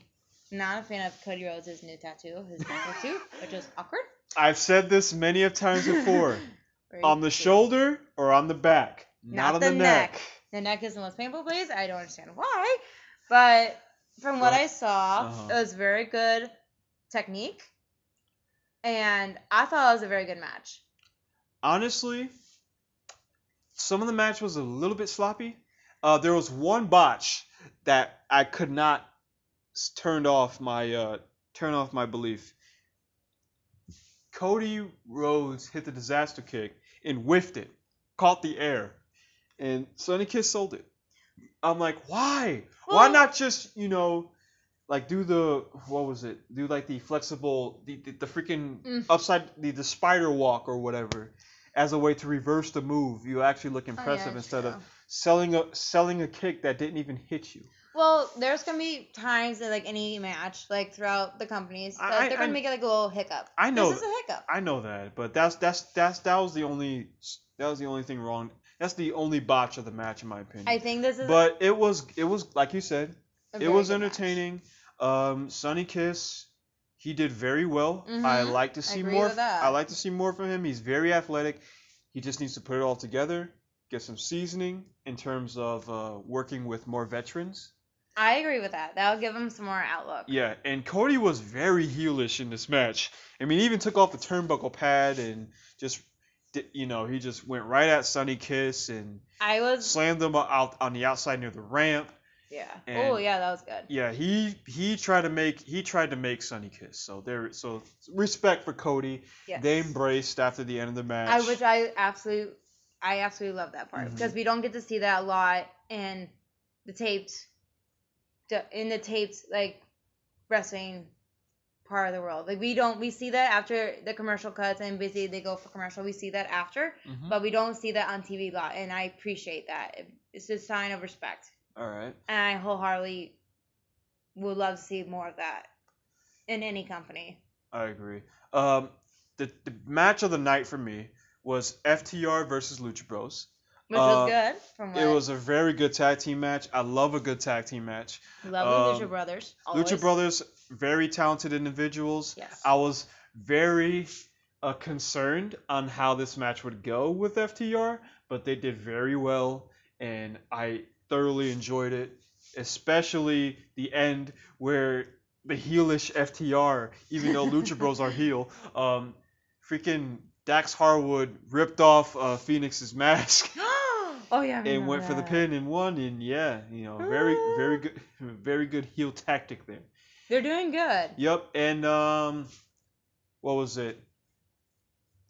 not a fan of Cody Rhodes' new tattoo, his neck tattoo, which is awkward. I've said this many of times before. On the shoulder or on the back, not, Not on the the neck. neck. The neck is the most painful place. I don't understand why, but from what I saw, Uh-huh. it was very good technique, and I thought it was a very good match. honestly, some of the match was a little bit sloppy. Uh, there was one botch that I could not turned off my uh, turn off my belief. Cody Rhodes hit the disaster kick and whiffed it, caught the air, and Sonny Kiss sold it. I'm like, why? why not just you know, like do the what was it? Do like the flexible, the the, the freaking Mm. upside the the spider walk or whatever, as a way to reverse the move. You actually look Oh, yeah, impressive instead true. of selling a selling a kick that didn't even hit you. Well, there's gonna be times in like any match, like throughout the companies, that I- they're gonna I- make it like a little hiccup. I know This is a hiccup. I know that, but that's that's that's that was the only that was the only thing wrong. That's the only botch of the match in my opinion. I think this is. but it was it was like you said, it was good match. entertaining. Um, Sonny Kiss, he did very well. I Mhm. like to see more. I like to see more from him. He's very athletic. He just needs to put it all together, get some seasoning in terms of uh, working with more veterans. I agree with that. That'll give him some more outlook. Yeah, and Cody was very heelish in this match. I mean, he even took off the turnbuckle pad and just, you know, he just went right at Sonny Kiss and I was. slammed him out on the outside near the ramp. Yeah. And- Oh yeah, that was good. Yeah, he he tried to make he tried to make Sonny Kiss. So there, so respect for Cody. Yes. They embraced after the end of the match. I which I absolutely, I absolutely love that part Mhm. because we don't get to see that a lot in the taped, in the taped like wrestling part of the world. Like we don't we see that after the commercial cuts and busy they go for commercial. We see that after, Mhm. but we don't see that on TV a lot, and I appreciate that. It's a sign of respect, All right. and I wholeheartedly would love to see more of that in any company. I agree. Um, the the match of the night for me was FTR versus Lucha Bros. Which Uh, was good from what It was a very good tag team match. I love a good tag team match. Lucha um, Brothers. Lucha always. Brothers, very talented individuals. Yes. I was very uh, concerned on how this match would go with FTR, but they did very well, and I thoroughly enjoyed it, especially the end where the heelish FTR, even though Lucha Bros are heel, um, freaking Dax Harwood ripped off uh, Fenix's mask oh yeah. And went for the pin and won, and yeah, you know, very very good, very good heel tactic there. They're doing good. Yep, and um, what was it?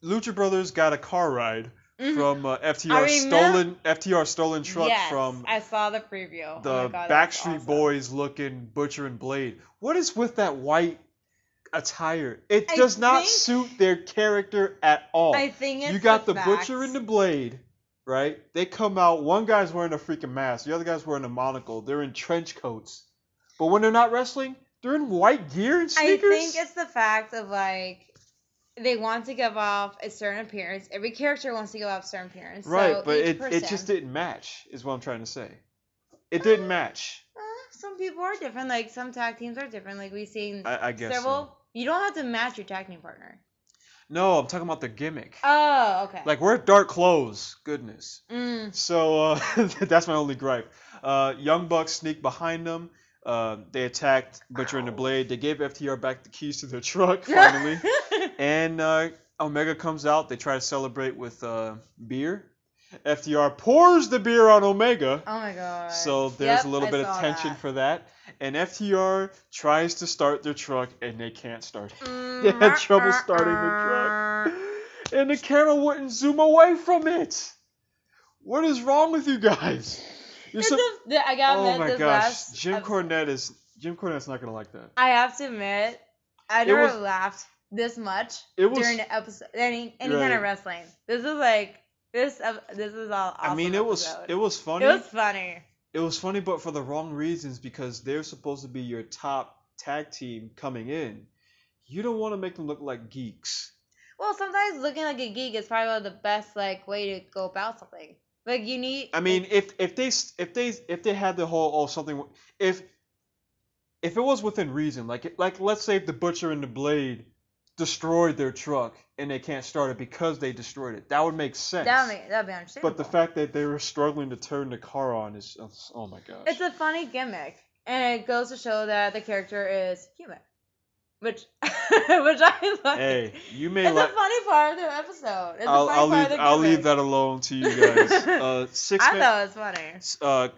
Lucha Brothers got a car ride Mhm. from uh, FTR stolen FTR stolen truck yes, from I saw the preview. the oh God, Backstreet awesome. Boys looking Butcher and Blade. What is with that white attire? It I does not think- suit their character at all. I think it's you got the, the, Butcher and the Blade, right? They come out. One guy's wearing a freaking mask. The other guy's wearing a monocle. They're in trench coats. But when they're not wrestling, they're in white gear and sneakers. I think it's the fact of like they want to give off a certain appearance. Every character wants to give off a certain appearance. right, so but it, person, it just didn't match. Is what I'm trying to say. It didn't match. Uh, some people are different. Like some tag teams are different. Like we've seen I, I guess. several. So. You don't have to match your tag team partner. No, I'm talking about the gimmick. Oh, okay. Like wear dark clothes. Goodness. Mm. So uh, that's my only gripe. Uh, Young Bucks sneak behind them. Uh, they attacked Butcher and the Blade. They gave FTR back the keys to their truck finally. And uh, Omega comes out. They try to celebrate with uh, beer. FTR pours the beer on Omega. oh my god. So there's Yep, a little I bit of tension that. for that. And FTR tries to start their truck and they can't start it. Mm, They had trouble starting the truck. And the camera wouldn't zoom away from it. What is wrong with you guys? You're so- I gotta oh my gosh, Jim Cornette is Jim Cornette's not gonna like that. I have to admit, I never was- laughed this much It was- during the episode. Any any kind of wrestling. This is like this. Uh, this is all. I mean, it was it was funny. It was funny. It was funny, but for the wrong reasons because they're supposed to be your top tag team coming in. You don't want to make them look like geeks. Well, sometimes looking like a geek is probably the best like way to go about something. Like you need. I mean, if if they if they if they had the whole oh something if if it was within reason, like like let's say if the butcher and the blade destroyed their truck and they can't start it because they destroyed it, that would make sense. that would that'd be understandable. but the fact that they were struggling to turn the car on is oh my gosh. it's a funny gimmick. and it goes to show that the character is human, which which I like. Hey, you may it's like. a funny part of the episode. It's I'll, a funny I'll part leave of the I'll leave that alone to you guys. Uh, six I man, thought it was funny. uh,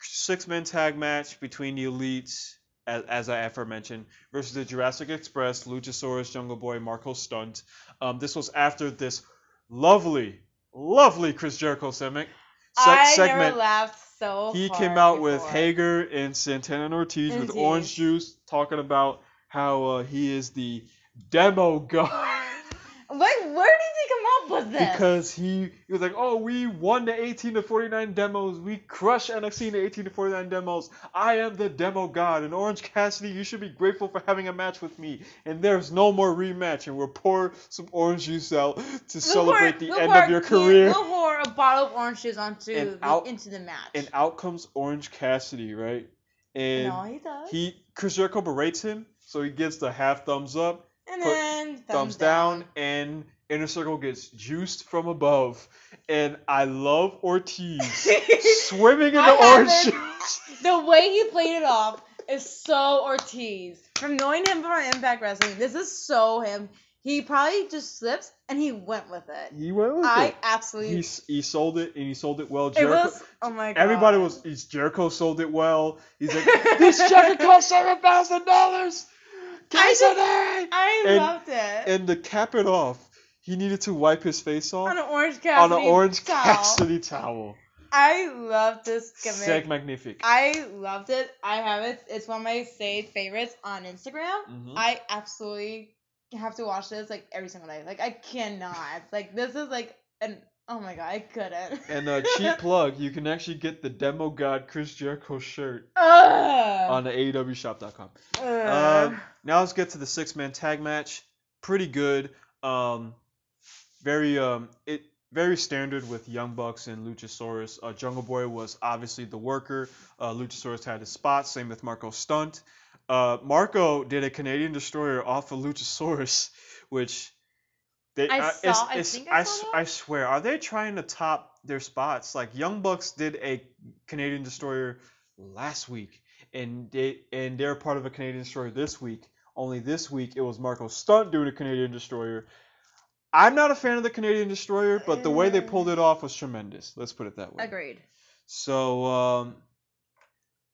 six man tag match between the elites, as, as I aforementioned, versus the Jurassic Express, Luchasaurus, Jungle Boy, Marco Stunt. Um, this was after this lovely, lovely Chris Jericho segment. se- I segment. never laughed so he came out with. Hager and Santana and Ortiz with orange juice, talking about how uh, he is the demo god. Like, where did he come up with this? because he, he was like, oh, we won the 18 to 49 demos. We crushed NXT in the 18 to 49 demos. I am the demo god. And Orange Cassidy, you should be grateful for having a match with me. And there's no more rematch. And we'll pour some orange juice out to We'll celebrate pour- the we'll end pour of your career. We'll pour a bottle of orange juice onto the, out- into the match. And out comes Orange Cassidy, right? And no, he does. he Chris Jericho berates him, so he gives the half thumbs up, and put then thumbs, thumbs down, and Inner Circle gets juiced from above. And I love Ortiz swimming in I the orange juice. the way he played it off is so Ortiz. From knowing him from Impact Wrestling, this is so him. He probably just slips and he went with it. He went with I it. absolutely. He, he sold it and he sold it well. it was. Oh my god. everybody was. Jericho sold it well. He's like, this jacket cost seven thousand dollars. Cassidy. I and- loved it. And to cap it off, he needed to wipe his face off on an orange on an orange towel. Cassidy towel. I love this gimmick. Seg magnifique. I loved it. I have it. It's one of my saved favorites on Instagram. Mhm. I absolutely have to watch this like every single day. Like I cannot. Like this is like an oh my god, I couldn't. And a cheap plug, you can actually get the Demo God Chris Jericho shirt Ugh. on the AEWshop.com. Um, now let's get to the six man tag match. Pretty good. Um, very um, it very standard with Young Bucks and Luchasaurus. Uh, Jungle Boy was obviously the worker. Uh, Luchasaurus had his spot. Same with Marco Stunt. Uh, Marco did a Canadian Destroyer off of Luchasaurus, which they I uh, saw- it's- I it's- think I I, saw that. I swear, are they trying to top their spots? Like Young Bucks did a Canadian Destroyer last week, and they and they're part of a Canadian Destroyer this week. Only this week it was Marco Stunt doing a Canadian Destroyer. I'm not a fan of the Canadian Destroyer, but the way they pulled it off was tremendous. Let's put it that way. Agreed. So, um,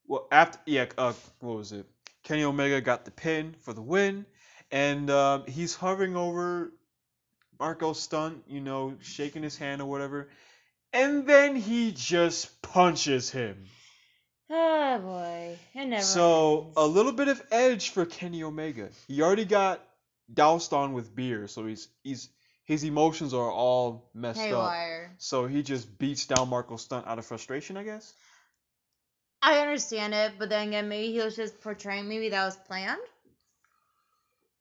well, after yeah, uh, what was it? Kenny Omega got the pin for the win, and um, he's hovering over Marco Stunt, you know, shaking his hand or whatever, and then he just punches him. Oh boy. It never So ends. a little bit of edge for Kenny Omega. He already got doused on with beer, so he's he's his emotions are all messed up. So he just beats down Marco Stunt out of frustration, I guess. I understand it, but then again, maybe he was just portraying. Maybe that was planned.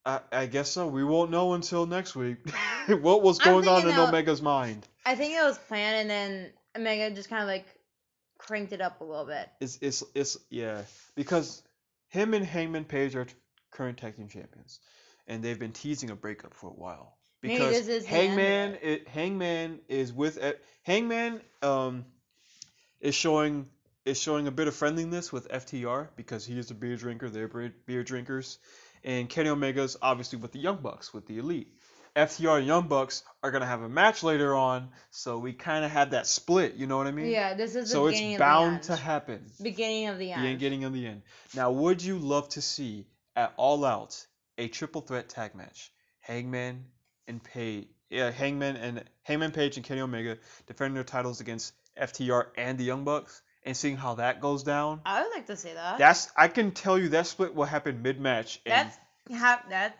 I, I guess so. We won't know until next week what was going on in that- Omega's mind. I think it was planned, and then Omega just kind of like cranked it up a little bit. It's it's it's yeah because him and Hangman Page are t- current tag team champions, and they've been teasing a breakup for a while. Because this is the end of Hangman, it. Hangman is with e- Hangman um is showing is showing a bit of friendliness with FTR because he is a beer drinker. They're beer drinkers, and Kenny Omega's obviously with the Young Bucks with the Elite. FTR and Young Bucks are gonna have a match later on, so we kind of have that split. You know what I mean? Yeah, this is So it's bound to happen. beginning of the The end. beginning of the end. Now, would you love to see at All Out a triple threat tag match? Hangman and Page, yeah, Hangman and Hangman Page and Kenny Omega defending their titles against FTR and the Young Bucks, and seeing how that goes down. I would like to see that. That's I can tell you that split will happen mid match. that's ha- that's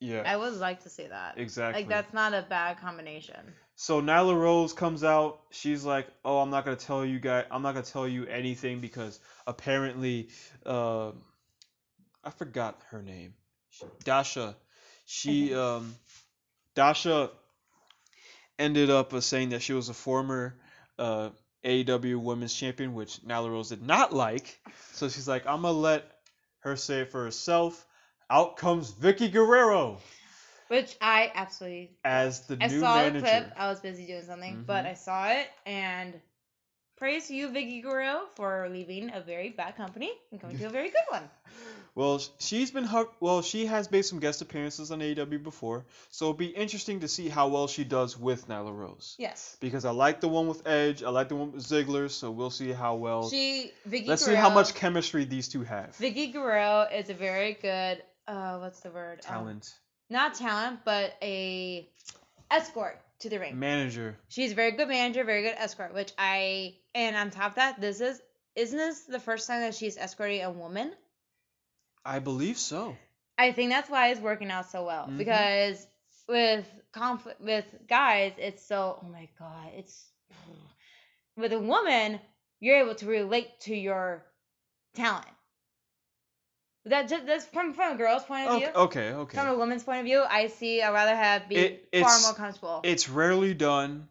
yeah, I would like to see that. exactly. Like that's not a bad combination. So Nyla Rose comes out. She's like, "Oh, I'm not gonna tell you guys. I'm not gonna tell you anything because apparently, uh, I forgot her name. Dasha. She um, Dasha ended up uh, saying that she was a former uh, AEW Women's Champion, which Nyla Rose did not like. So she's like, I'm gonna let her say it for herself. Out comes Vickie Guerrero Which I absolutely as the I new saw manager. the clip. I was busy doing something, but Mhm. I saw it and praise to you, Vickie Guerrero, for leaving a very bad company and coming to a very good one. Well, she's been well, she has made some guest appearances on AEW before, so it'll be interesting to see how well she does with Nyla Rose. Yes. Because I like the one with Edge, I like the one with Ziggler, so we'll see how well. She Vickie Let's see how much chemistry these two have. Vickie Guerrero is a very good uh what's the word? Um, Talent, not talent, but a escort to the ring. manager. She's a very good manager, very good escort, which I and on top of that, this is isn't this the first time that she's escorting a woman? I believe so. I think that's why it's working out so well Mhm. because with conflict with guys, it's so oh my god, it's with a woman, you're able to relate to your talent. That just that's from from a girl's point of view. Okay, okay. From a woman's point of view, I see. I'd rather have be It- far more comfortable. It's rarely done,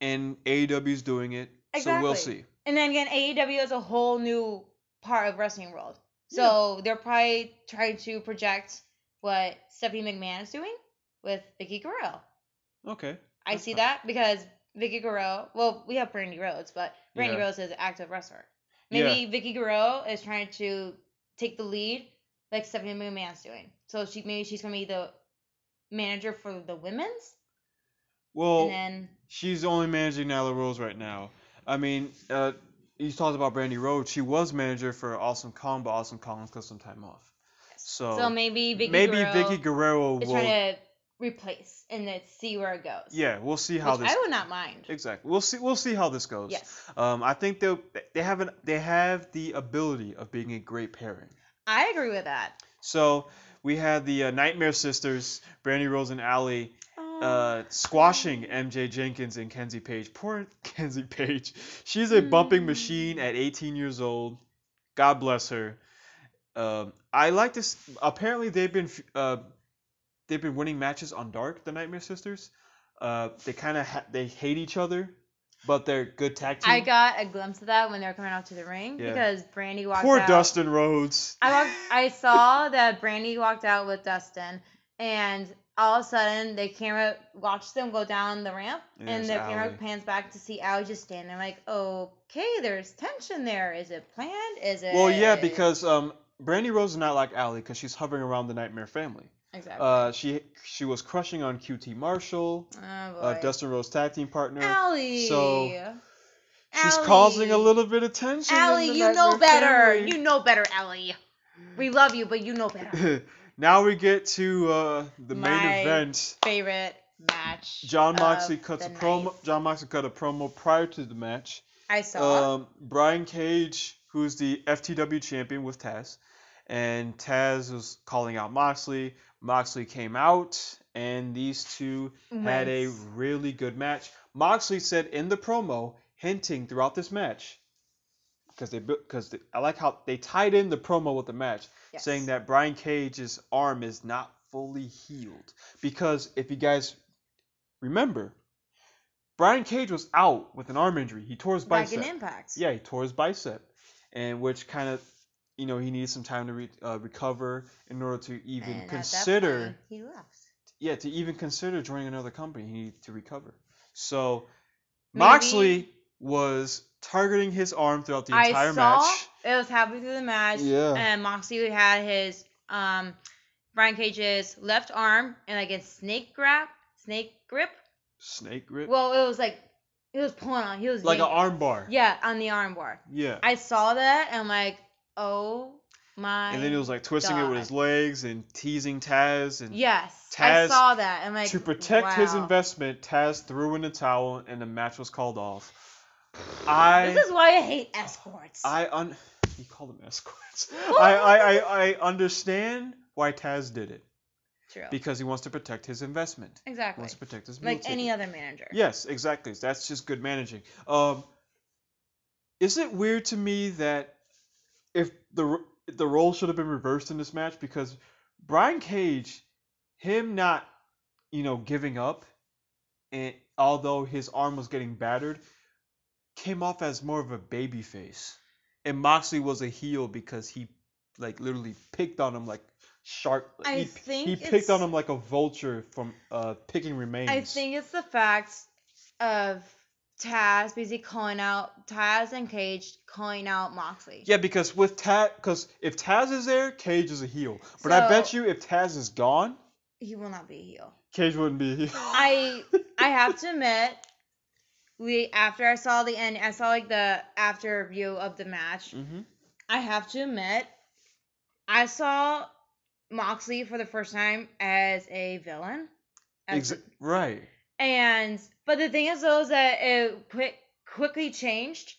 and AEW's doing it, exactly. so we'll see. And then again, AEW is a whole new part of wrestling world. So they're probably trying to project what Stephanie McMahon is doing with Vickie Guerrero. Okay. I see fine. that because Vickie Guerrero, well, we have Brandi Rhodes, but Brandi Yeah. Rhodes is an active wrestler. Maybe Vickie Guerrero is trying to take the lead like Stephanie McMahon's doing. So she maybe she's gonna be the manager for the women's, Well, and then she's only managing Nyla Rose right now. I mean, uh, you talked about Brandi Rhodes. She was manager for Awesome Kong, but Awesome Kong took some time off. So, so maybe Vickie maybe Guerrero Vickie Guerrero will. trying to replace and then see where it goes. Yeah, we'll see how Which this. I would not mind. Exactly. We'll see. We'll see how this goes. Yes. Um, I think they they have an they have the ability of being a great pairing. I agree with that. So we had the uh, Nightmare Sisters, Brandi Rose and Allie, uh, squashing MJ Jenkins and Kenzie Paige. Poor Kenzie Paige. She's a bumping Mm. machine at 18 years old. God bless her. Um, I like this. Apparently, they've been uh, they've been winning matches on Dark. The Nightmare Sisters. Uh, they kind of ha- they hate each other, but they're good tag team. I got a glimpse of that when they were coming out to the ring Yeah. because Brandi walked out. Poor out. Dustin Rhodes. I walked, I saw that Brandi walked out with Dustin, and all of a sudden the camera watched them go down the ramp, And and the camera pans back to see Allie just standing there. Like, okay, there's tension there. Is it planned? Is it? Well, yeah, because um, Brandi Rose is not like Allie because she's hovering around the Nightmare family. exactly. Uh, she she was crushing on QT Marshall, oh uh. Dustin Rose tag team partner. Allie. so She's Allie. causing a little bit of tension. in Allie, you know better. family. You know better, Allie. We love you, but you know better. now we get to uh, the My main event. Favorite match. Jon Moxley cuts a promo. night. Jon Moxley cut a promo prior to the match. I saw. Um, Brian Cage, who's the FTW champion with Taz, and Taz was calling out Moxley. Moxley came out, and these two had a really good match. Moxley said in the promo, hinting throughout this match, because they because I like how they tied in the promo with the match, Yes. saying that Brian Cage's arm is not fully healed. Because if you guys remember, Brian Cage was out with an arm injury. He tore his back bicep. in Impact. Yeah, he tore his bicep, and which kind of, you know, he needed some time to re- uh, recover in order to even And consider, he left. yeah, to even consider joining another company. He needed to recover. So Maybe- Moxley was targeting his arm throughout the entire I saw match. it was happening through the match. Yeah. And Moxley had his um Brian Cage's left arm and like a snake grab, snake grip. Snake grip, Well, it was like he was pulling on. He was like an arm bar. Yeah, on the arm bar. Yeah. I saw that and I'm like, oh my. And then he was like twisting it with his legs and teasing Taz and Yes, Taz- I saw that. I'm like, to protect his investment, Taz threw in the towel and the match was called off. I This is why I hate escorts. I un you call them escorts. I, I, I, I understand why Taz did it True. because he wants to protect his investment. He exactly. wants to protect his Like any other manager. Yes, exactly. That's just good managing. Um, is it weird to me that if the the role should have been reversed in this match because Brian Cage, him not, you know, giving up, and although his arm was getting battered, came off as more of a baby face, and Moxley was a heel because he, like, literally picked on him like shark. I he, think he picked on him like a vulture from uh picking remains. I think it's the fact of Taz busy calling out Taz and Cage calling out Moxley. Yeah, because with Taz, because if Taz is there, Cage is a heel. But I bet you if Taz is gone, He will not be a heel. Cage wouldn't be a heel. I I have to admit, we after I saw the end, I saw like the after review of the match. hmm I have to admit, I saw Moxley for the first time as a villain. As Exa- right. And but the thing is though is that it quick quickly changed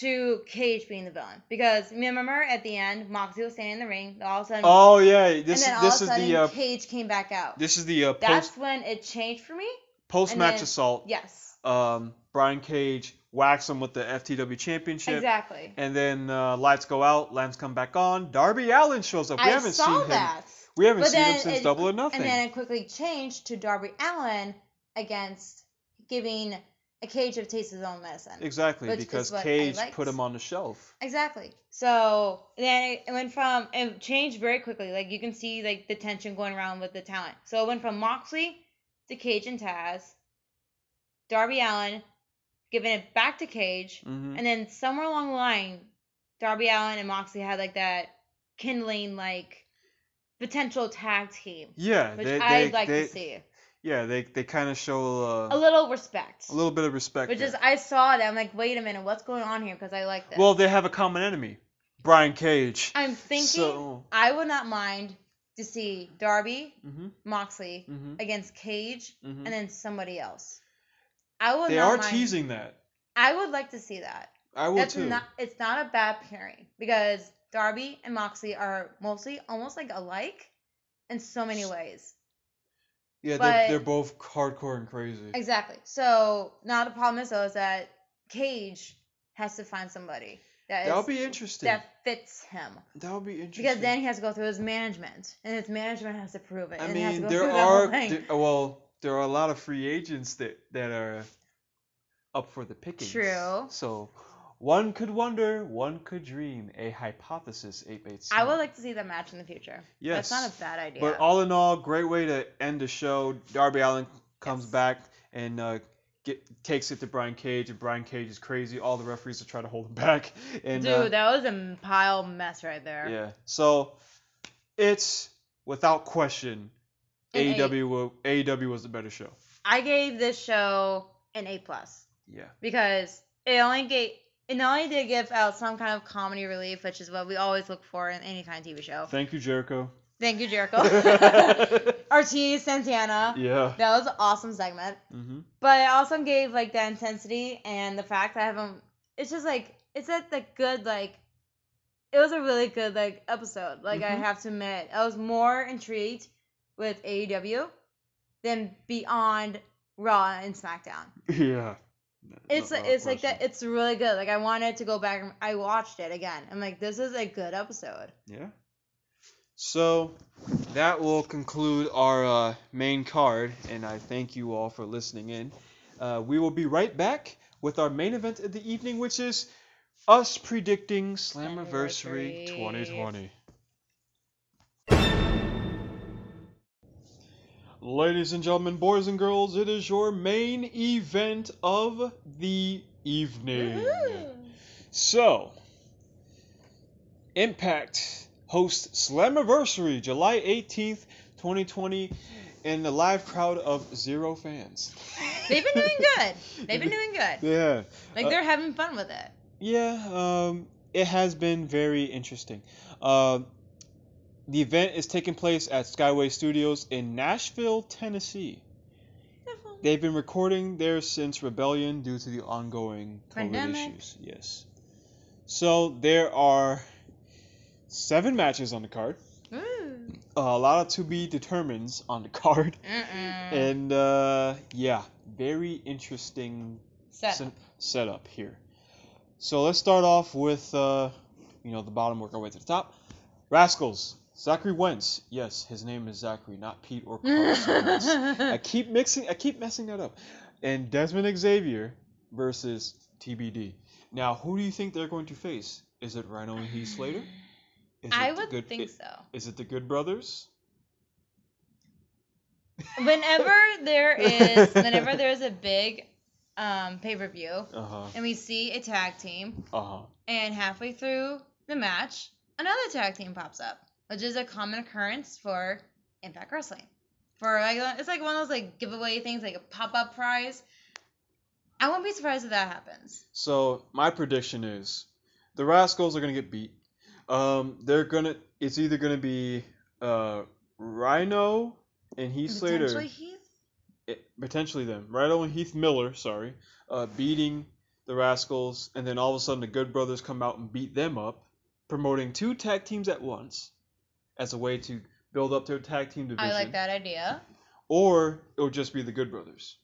to Cage being the villain because remember at the end Moxley was standing in the ring, all of a sudden, Oh yeah, and this then is all this a is sudden the uh, Cage came back out. this is the uh, That's when it changed for me. post match assault. Yes, Um, Brian Cage whacks him with the FTW Championship. exactly. And then uh, lights go out, lamps come back on. Darby Allin shows up. We I haven't saw seen him. that. We haven't But seen him since it- Double or Nothing. And then it quickly changed to Darby Allin against giving a Cage of taste his own medicine. exactly, because Cage put him on the shelf. Exactly. So then it went from it changed very quickly. Like you can see like the tension going around with the talent. So it went from Moxley to Cage and Taz, Darby Allin giving it back to Cage, hmm and then somewhere along the line, Darby Allin and Moxley had like that kindling like potential tag team, Yeah, which they, I'd they, like they, to see. Yeah, they they kind of show A uh, little respect. a little bit of respect. Which there. is I saw that I'm like, wait a minute, what's going on here? Because I like this. well, they have a common enemy, Brian Cage. I'm thinking So, I would not mind to see Darby, hmm Moxley hmm against Cage, hmm and then somebody else. I would They are mind. teasing that. I would like to see that. I will That's too. not. It's not a bad pairing because Darby and Moxley are mostly almost like alike in so many ways. yeah, but- they're, they're both hardcore and crazy. Exactly. So now the problem is though is that Cage has to find somebody that That'll is- be interesting. that fits him. That'll be interesting. Because then he has to go through his management, and his management has to prove it. I and he has to mean, go there are there- well, there are a lot of free agents that that are up for the picking. True. So one could wonder, one could dream. A hypothesis, eight eight. I would like to see that match in the future. Yes. That's not a bad idea. But all in all, great way to end the show. Darby Allin comes Yes. back and uh, get takes it to Brian Cage, and Brian Cage is crazy. All the referees are trying to hold him back. And Dude, uh, that was a pile mess right there. yeah, so it's without question, An eight. AEW wa- AEW was the better show. I gave this show an A plus Yeah. because it only gave it not only did give out some kind of comedy relief, which is what we always look for in any kind of TV show. Thank you, Jericho. Thank you, Jericho. Ortiz Santana. yeah. That was an awesome segment. hmm But it also gave like the intensity and the fact that I haven't. It's just like it's at the good like. It was a really good like episode. Like I Mhm. have to admit, I was more intrigued with AEW than beyond Raw and SmackDown. Yeah. It's No- no it's like that. It's really good. Like I wanted to go back. and I watched it again. I'm like, this is a good episode. Yeah. So that will conclude our uh, main card, and I thank you all for listening in. Uh, we will be right back with our main event of the evening, which is us predicting Slammiversary. 2020. Ladies and gentlemen, boys and girls, it is your main event of the evening. So, Impact hosts Slammiversary July 18th, 2020, in a live crowd of zero fans. They've been doing good. They've been doing good. Yeah. Like Uh, they're having fun with it. Yeah, um, it has been very interesting. Um, the event is taking place at Skyway Studios in Nashville, Tennessee. They've been recording there since Rebellion due to the ongoing COVID Pandemic. issues. Yes. So there are seven matches on the card. Ooh. a lot of to be determines on the card. Mm-mm. And uh, yeah, very interesting Set. sen- setup here. So let's start off with uh, you know the bottom, work our way to the top. Rascals, Zachary Wentz. Yes, his name is Zachary, not Pete or Carson Wentz. I keep mixing, I keep messing that up. And Desmond Xavier versus TBD. Now, who do you think they're going to face? Is it Rhino and Heath Slater? Is I would good, think i- so. Is it the Good Brothers? Whenever there is, whenever there's a big um, pay per view, Uh huh. and we see a tag team, Uh huh. and halfway through the match, another tag team pops up, which is a common occurrence for Impact Wrestling. For like, it's like one of those like giveaway things, like a pop up prize. I won't be surprised if that happens. So my prediction is the Rascals are gonna get beat. Um, they're gonna. It's either gonna be uh, Rhino and Heath Slater. Potentially Heath. it, potentially them. Rhino and Heath Miller, sorry, uh, beating the Rascals, and then all of a sudden the Good Brothers come out and beat them up, promoting two tag teams at once as a way to build up their tag team division. I like that idea. Or it would just be the Good Brothers,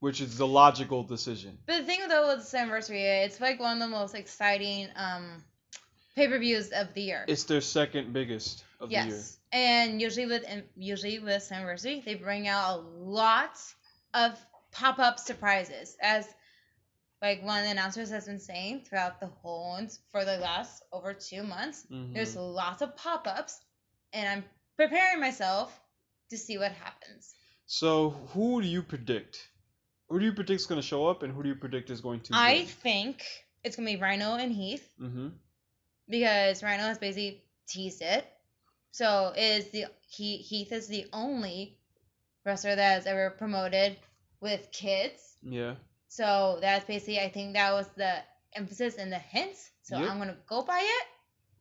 which is the logical decision. But the thing though with anniversary, it's like one of the most exciting um, pay per views of the year. It's their second biggest of the year. yes, and usually with usually with anniversary, they bring out a lot of pop up surprises, as like one of the announcers has been saying throughout the whole for the last over two months. Mhm. There's lots of pop ups, and I'm preparing myself to see what happens. So who do you predict? Who do you predict is going to show up, and who do you predict is going to? I think it's gonna be Rhino and Heath. Mm-hmm. because Rhino has basically teased it. So is the he Heath is the only wrestler that has ever promoted with kids. Yeah. So that's basically I think that was the emphasis and the hints. So Yep. I'm gonna go by it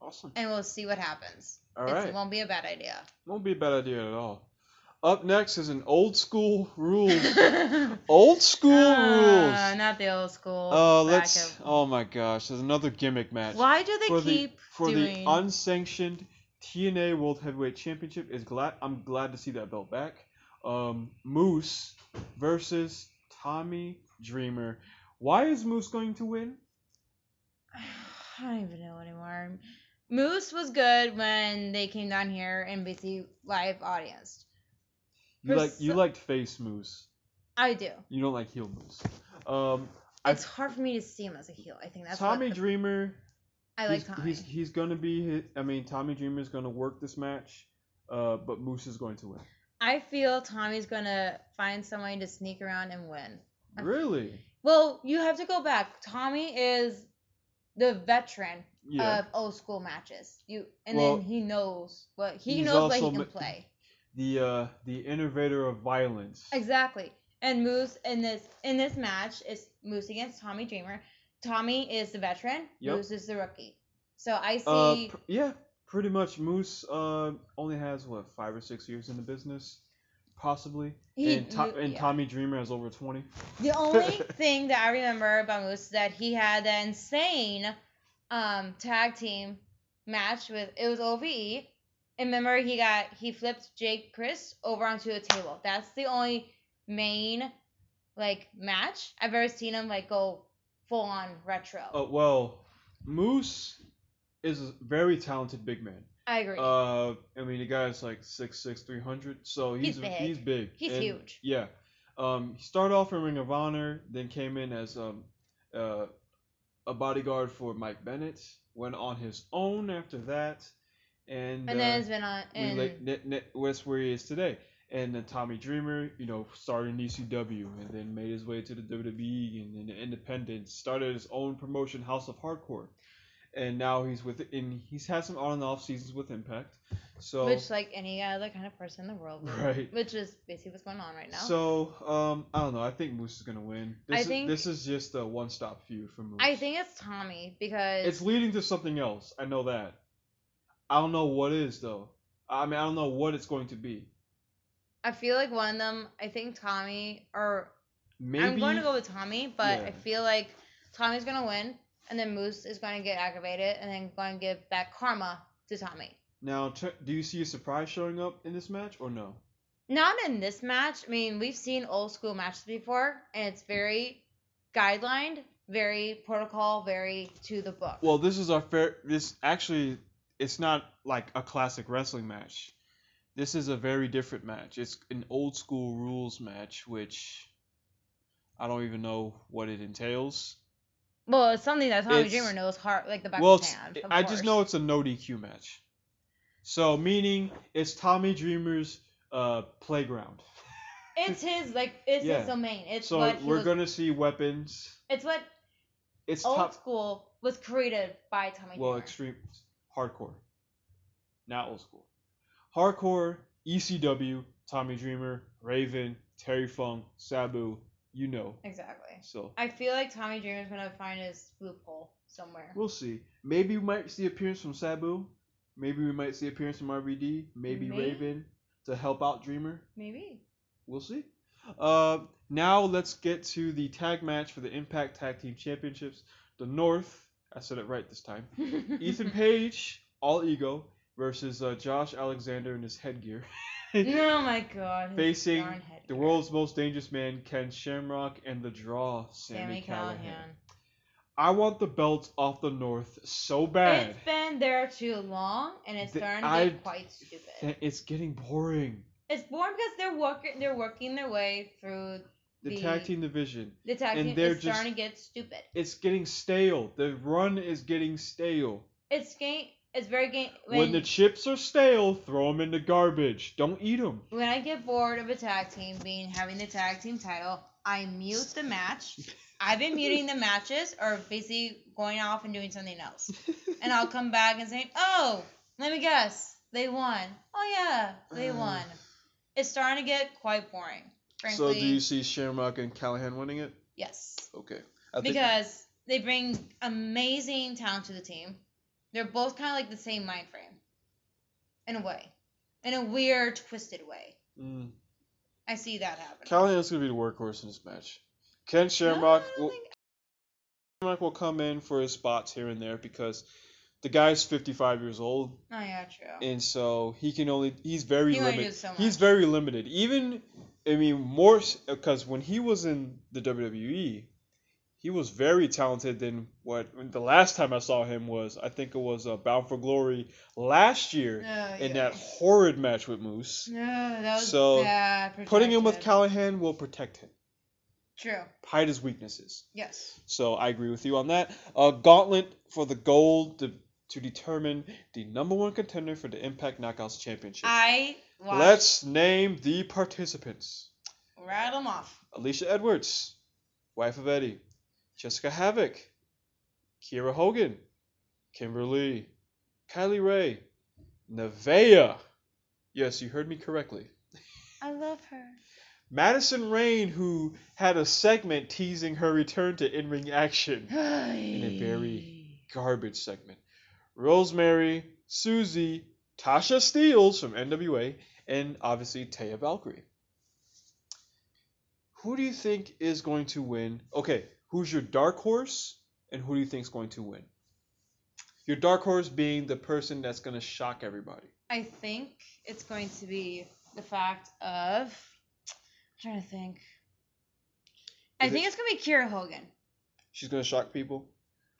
Awesome. and we'll see what happens. All right. It won't be a bad idea. Won't be a bad idea at all. Up next is an old school rules. old school rules. Uh, not the old school. Uh, let's. of- Oh my gosh, there's another gimmick match. Why do they for keep the for doing? the unsanctioned TNA World Heavyweight Championship is glad. I'm glad to see that belt back. Um, Moose versus Tommy Dreamer. Why is Moose going to win? I don't even know anymore. Moose was good when they came down here and basically live audience. You For like you so- liked face Moose. I do. You don't like heel Moose. Um, I- It's hard for me to see him as a heel. I think that's Tommy the- Dreamer. I like he's, Tommy. He's he's gonna be. His, I mean, Tommy Dreamer is gonna work this match, uh, but Moose is going to win. I feel Tommy's gonna find someone to sneak around and win. Really? Well, you have to go back. Tommy is the veteran Yeah. of old school matches. You and Well, then he knows what he knows what he can play. the uh the innovator of violence. Exactly. And Moose in this in this match is Moose against Tommy Dreamer. Tommy is the veteran. Yep. Moose is the rookie. So I Uh, see. pr- yeah, pretty much. Moose uh only has what five or six years in the business, possibly. he, and to- and yeah. Tommy Dreamer has over twenty. The only thing that I remember about Moose is that he had an insane um, tag team match with it was OVE. And remember he got he flipped Jake Crist over onto a table. That's the only main like match I've ever seen him like go full on retro. Uh, well, Moose is a very talented big man. I agree. Uh, I mean, the guy's like six six three hundred, so he's He's big. he's big. He's And, huge. Yeah. Um, he started off in Ring of Honor, then came in as um, uh, a bodyguard for Mike Bennett. Went on his own after that, and, and uh, then it's been on and like net, net, West where he is today. And then Tommy Dreamer, you know, started in ECW and then made his way to the WWE and then Independent. Started his own promotion, House of Hardcore, and now he's with and he's had some on and off seasons with Impact. So which like any other kind of person in the world would. Right. Which is basically what's going on right now. so um, I don't know. I think Moose is gonna win. This I is, think- this is just a one stop feud for Moose. I think it's Tommy because it's leading to something else. I know that. I don't know what is though. I mean, I don't know what it's going to be. I feel like one of them. I think Tommy or Maybe I'm going to go with Tommy, but Yeah. I feel like Tommy's gonna win, and then Moose is gonna get aggravated, and then going to give back karma to Tommy. Now, do you see a surprise showing up in this match or no? Not in this match. I mean, we've seen old school matches before, and it's very guidelined, very protocol, very to the book. Well, this is our fair. This actually, it's not like a classic wrestling match. This is a very different match. It's an old school rules match, which I don't even know what it entails. Well, it's something that Tommy It's- Dreamer knows hard, like the back well, of his it's, hand. of I just course. know it's a no DQ match. So, meaning it's Tommy Dreamer's uh, playground. It's his like it's Yeah. his domain. It's so what he we're was, gonna see weapons. It's what It's old top. school was created by Tommy Well, Dreamer. extreme, hardcore, not old school. Hardcore, ECW, Tommy Dreamer, Raven, Terry Funk, Sabu, you know. Exactly. So I feel like Tommy Dreamer's gonna find his loophole somewhere. we'll see. Maybe we might see appearance from Sabu. Maybe we might see appearance from RVD. Maybe Maybe. Raven to help out Dreamer. Maybe. We'll see. Uh, now let's get to the tag match for the Impact Tag Team Championships. The North, I said it right this time. Ethan Page, all ego, versus uh, Josh Alexander in his headgear. oh my god. Facing the world's most dangerous man, Ken Shamrock, and the draw, Sami, Sami Callihan. Callihan. I want the belts off the North so bad. It's been there too long, and it's starting to I- get quite stupid. that It's getting boring. It's boring because they're working. They're working their way through The, The- tag team division. the tag And team. they're It's starting to get stupid. It's getting stale. The run is getting stale. It's game. It's very game. When, When the chips are stale, throw them in the garbage. Don't eat them. when I get bored of a tag team being having the tag team title, I mute the match. I've been muting the matches or basically going off and doing something else. And I'll come back and say, "Oh, let me guess, they won. Oh yeah, they Uh. won." It's starting to get quite boring. Frankly, so do you see Shamrock and Callihan winning it? yes, Okay. I think because they bring amazing talent to the team. They're both kind of like the same mind frame, in a way, in a weird, twisted way. mm, I see that happening. Callihan's gonna be the workhorse in this match. Ken Shamrock No, will, think- Shamrock will come in for his spots here and there because the guy's 55 years old, Oh yeah, true. and so he can only he's very He limited. so He's very limited. Even I mean more because when he was in the WWE, he was very talented than what the last time I saw him was I think it was uh, Bound for Glory last year Oh, in yeah. that horrid match with Moose. No, that was So, bad. Putting him with. Callihan will protect him, True. hide his weaknesses. Yes. So I agree with you on that. Uh, gauntlet for the gold to, to determine the number one contender for the Impact Knockouts Championship. I watched. Let's name the participants. rattle them off. Alicia Edwards, wife of Eddie. Jessica Havoc. Kiera Hogan. Kimberly. Kylie Rae. Nevaeh. Yes, you heard me correctly. I love her. Madison Rayne, who had a segment teasing her return to in ring action. in a very- Garbage segment. Rosemary, Susie, Tasha Steelz from NWA, and obviously Taya Valkyrie. Who do you think is going to win? Okay, who's your dark horse, and who do you think is going to win? Your dark horse being the person that's going to shock everybody. I think it's going to be the fact of. I'm trying to think. I Is think it's gonna be Kiera Hogan. She's going to shock people.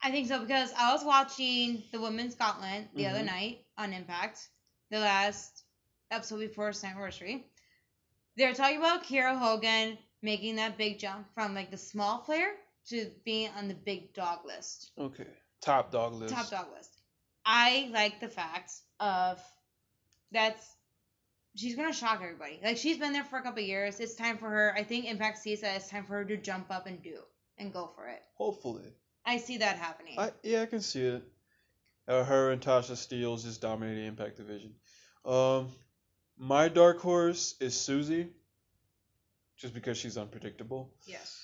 I think so because I was watching the Women's Gauntlet the other Mhm. night on Impact, the last episode before its anniversary. They were talking about Kiera Hogan making that big jump from like the small player to being on the big dog list, Okay. Top dog list. top dog list. I like the fact of that's she's gonna shock everybody. Like she's been there for a couple years. It's time for her. I think Impact sees that it's time for her to jump up and do and go for it. Hopefully. I see that happening. I yeah, I can see it. Uh, her and Tasha Steelz just dominate the Impact division. Um, my dark horse is Susie, just because she's unpredictable. yes.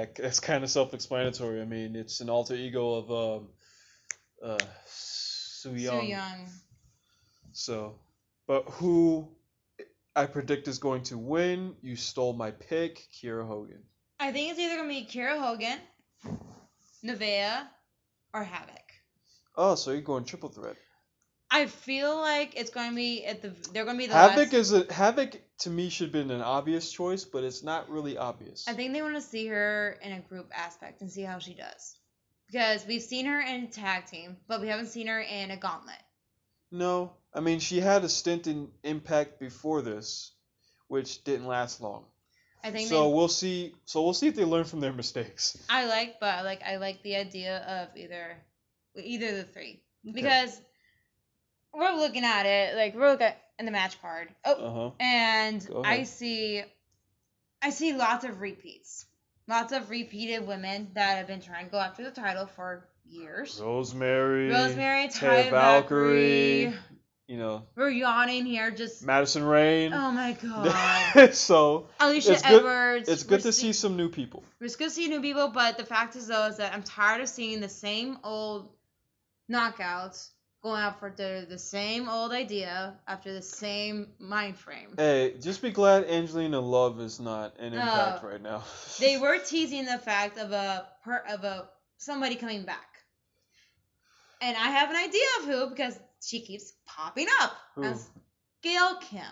That that's kind of self-explanatory. I mean, it's an alter ego of um, uh, Su Yung. Su Yung. So, but who I predict is going to win? You stole my pick, Kiera Hogan. I think it's either gonna be Kiera Hogan, Nevaeh, or Havoc. Oh, so you're going triple threat. I feel like it's gonna be at the they're gonna be the Havoc last. is a Havoc to me should have been an obvious choice, but it's not really obvious. I think they want to see her in a group aspect and see how she does, because we've seen her in tag team, but we haven't seen her in a gauntlet. No, I mean she had a stint in Impact before this, which didn't last long. I think So they, we'll see. So we'll see if they learn from their mistakes. I like, but like I like the idea of either either the three Okay. We're looking at it like we're looking at in the match card. Oh, Uh huh. and I see, I see lots of repeats, lots of repeated women that have been trying to go after the title for years. Rosemary. Rosemary, Ty Valkyrie. Valkyrie. You know, We're yawning here. Just Madison Rayne. oh my god. so Alicia It's good- Edwards. it's good to see- see some new people. It's good to see new people, but the fact is though is that I'm tired of seeing the same old knockouts going out for the the same old idea after the same mind frame. Hey, just be glad Angelina Love is not in Impact right now. They were teasing the fact of a per, of a somebody coming back, and I have an idea of who because she keeps popping up as Gail Kim.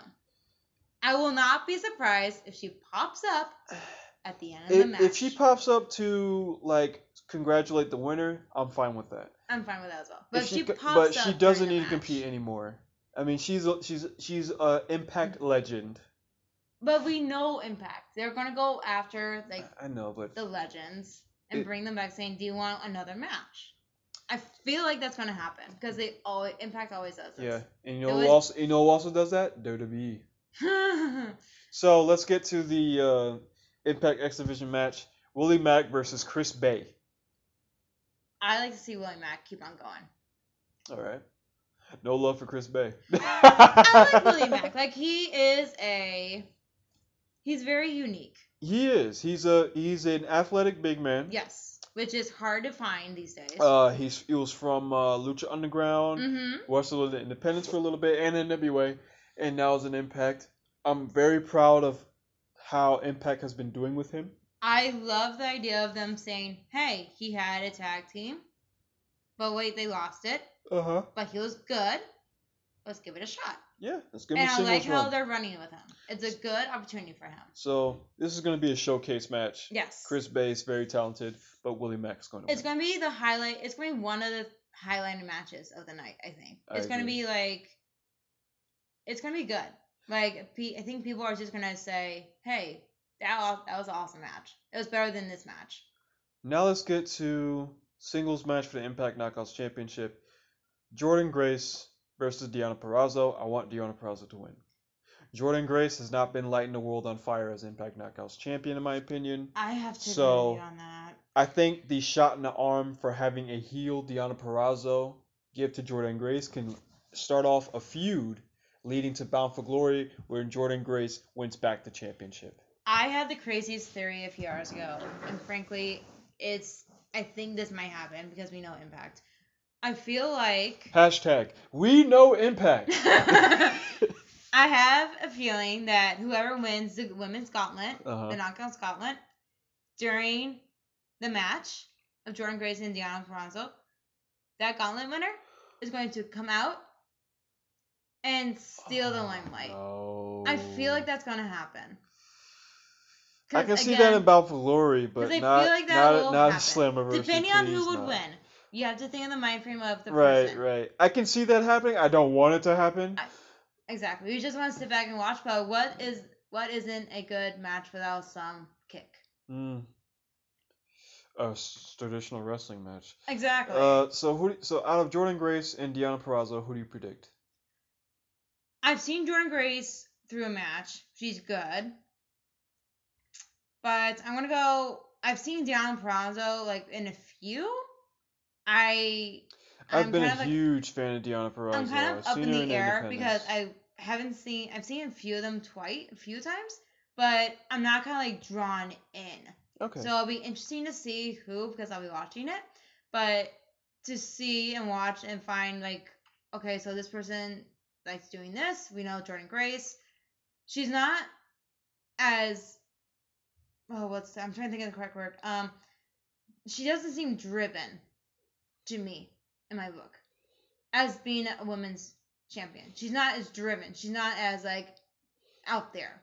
I will not be surprised if she pops up at the end of the match. if she pops up to like congratulate the winner, I'm fine with that. I'm fine with that as well. But If she, pops but she doesn't need to compete anymore. I mean, she's a, she's she's a Impact legend. But we know Impact. They're gonna go after like I know, but the legends and It- bring them back, saying, "Do you want another match?" I feel like that's gonna happen because they always Impact always does yeah, and you know was- also you know who also does that? WWE. So let's get to the uh, Impact X Division match: Willie Mack versus Chris Bey. I like to see Willie Mack keep on going. All right. No love for Chris Bey. I like Willie Mack. Like he is a, he's very unique. He is. He's a he's an athletic big man. Yes, which is hard to find these days. Uh, he's he was from uh, Lucha Underground, mm-hmm. wrestled in Independence for a little bit, and in NWA, and now is an Impact. I'm very proud of how Impact has been doing with him. I love the idea of them saying, "Hey, he had a tag team, but wait, they lost it, Uh huh. but he was good. Let's give it a shot." Yeah, let's give him and a I singles like how run. they're running with him. It's a good opportunity for him. So this is going to be a showcase match. Yes. Chris Bey is very talented, but Willie Mack is going to It's win. going to be the highlight. It's going to be one of the highlighted matches of the night. I think I it's going to be like. It's going to be good. Like I think people are just going to say, "Hey, that wa- that was an awesome match. It was better than this match." Now let's get to singles match for the Impact Knockouts Championship. Jordynne Grace versus Deonna Purrazzo. I want Deonna Purrazzo to win. Jordynne Grace has not been lighting the world on fire as Impact Knockouts champion, in my opinion. I have to So- agree on that. I think the shot in the arm for having a heel Deonna Purrazzo give to Jordynne Grace can start off a feud leading to Bound for Glory, where Jordynne Grace wins back the championship. I had the craziest theory a few hours ago, and frankly, it's. I think this might happen because we know Impact. I feel like. Hashtag We know Impact. I have a feeling that whoever wins the women's gauntlet, Uh-huh. the knockout gauntlet, during the match of Jordynne Grace and Deonna Purrazzo, that gauntlet winner is going to come out and steal the Oh, limelight. no. I feel like that's going to happen. I can see again, that in Glory, but not like not, not happen. Slammiversary. Depending on who would not. win, you have to think in the mind frame of the Right, person. right. Right. I can see that happening. I don't want it to happen. I- Exactly. We just want to sit back and watch, but what is what isn't a good match without some kick? Mm. A traditional wrestling match. Exactly. Uh, so who? So out of Jordynne Grace and Deonna Purrazzo, who do you predict? I've seen Jordynne Grace through a match. She's good. But I'm gonna go I've seen Deonna Purrazzo like in a few. I I've I'm been a kind of, like- huge fan of Deonna Purrazzo. I'm kind of I've up in the air because I haven't seen I've seen a few of them twice a few times, but I'm not kinda like drawn in. Okay. So it'll be interesting to see who because I'll be watching it. But to see and watch and find like, okay, so this person likes doing this. We know Jordynne Grace. She's not as oh what's I'm trying to think of the correct word. Um she doesn't seem driven to me in my book as being a women's champion. She's not as driven. She's not as like out there.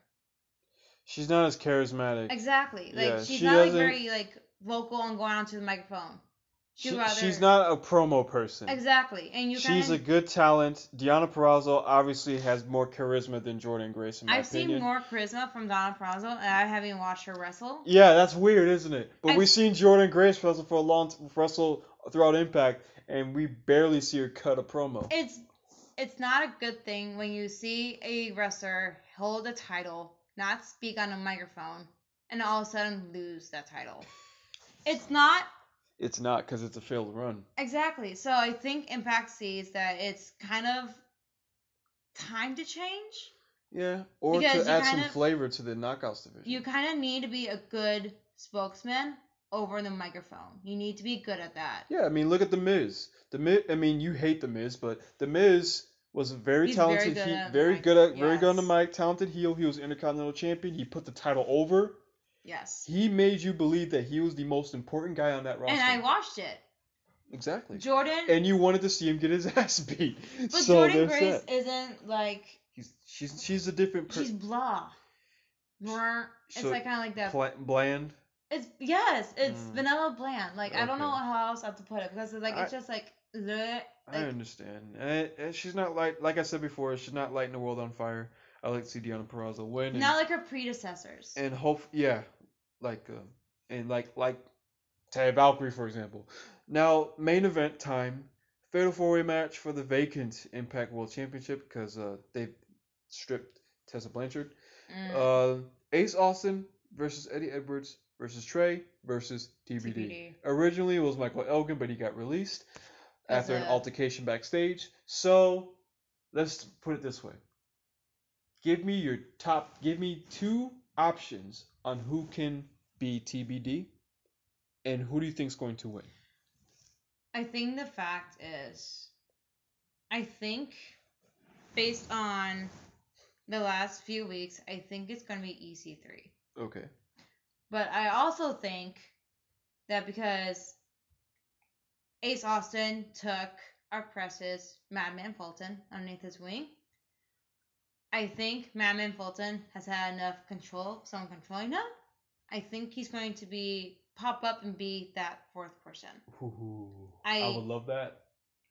She's not as charismatic. Exactly. Like Yeah, she's she not like very like vocal and going onto the microphone. She'd rather she's not a promo person. exactly. And you She's kind a good talent. Deonna Purrazzo obviously has more charisma than Jordynne Grace, in my I've opinion. seen more charisma from Deonna Purrazzo, and I haven't watched her wrestle. Yeah, that's weird, isn't it? But I've- we've seen Jordynne Grace wrestle for a long t- wrestle throughout Impact, and we barely see her cut a promo. It's it's not a good thing when you see a wrestler hold a title, not speak on a microphone, and all of a sudden lose that title. It's not It's not because it's a failed run. exactly. So I think Impact sees that it's kind of time to change. Yeah, or Because to add some kind of- flavor to the knockouts division. You kind of need to be a good spokesman over the microphone. You need to be good at that. Yeah, I mean, look at the Miz. The Miz. I mean, you hate the Miz, but the Miz was a very He's very talented. good he, very mic, good at, very good on the mic. Talented heel. He was Intercontinental Champion. He put the title over. Yes. He made you believe that he was the most important guy on that roster. And I watched it. exactly. Jordan, And you wanted to see him get his ass beat. but so Jordynne Grace that. isn't like He's, she's she's a different she's blah. Brr. It's So, like kind of like that. Pla- bland. It's yes, it's Mm. vanilla bland. Like I don't know how else I have to put it because it's like it's I- just like, bleh, I understand. And, and she's not like like I said before. She's not lighting the world on fire. I like to see Deonna Purrazzo win. And, not like her predecessors. and hope yeah, like um, and like like Taya Valkyrie for example. Now main event time, fatal four way match for the vacant Impact World Championship because uh, they stripped Tessa Blanchard. Mm, Uh, Ace Austin versus Eddie Edwards versus Trey versus TBD. TBD. Originally it was Michael Elgin, but he got released As after an altercation backstage. So let's put it this way. Give me your top. Give me two options on who can be TBD, and who do you think is going to win? I think the fact is, I think based on the last few weeks, I think it's going to be EC3. Okay. But I also think that because Ace Austin took our precious Madman Fulton underneath his wing, I think Madman Fulton has had enough control, someone controlling him. I think he's going to be pop up and be that fourth person. Ooh, I- I would love that.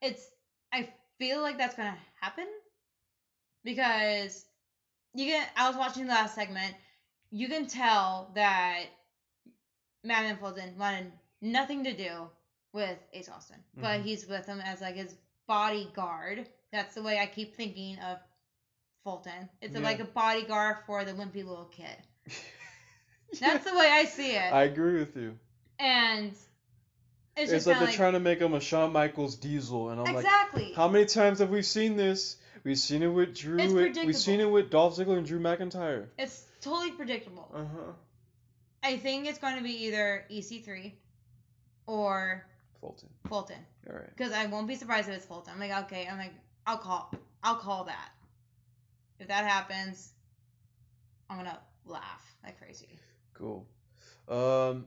It's I feel like that's gonna happen because you can. I was watching the last segment. You can tell that Madman Fulton wanted nothing to do with Ace Austin, but Mhm. he's with him as like his bodyguard. That's the way I keep thinking of Fulton. It's Yeah. like a bodyguard for the wimpy little kid. That's the way I see it. I agree with you. and it's, It's, just like they're like trying to make him a Shawn Michaels Diesel, and I'm like. How many times have we seen this? We've seen it with Drew. It's We've seen it with Dolph Ziggler and Drew McIntyre. It's totally predictable. Uh huh. I think it's going to be either EC3 or Fulton. Fulton. All right. Because I won't be surprised if it's Fulton. I'm like, okay, I'm like, I'll call, I'll call that. If that happens, I'm gonna laugh like crazy. Cool. Um,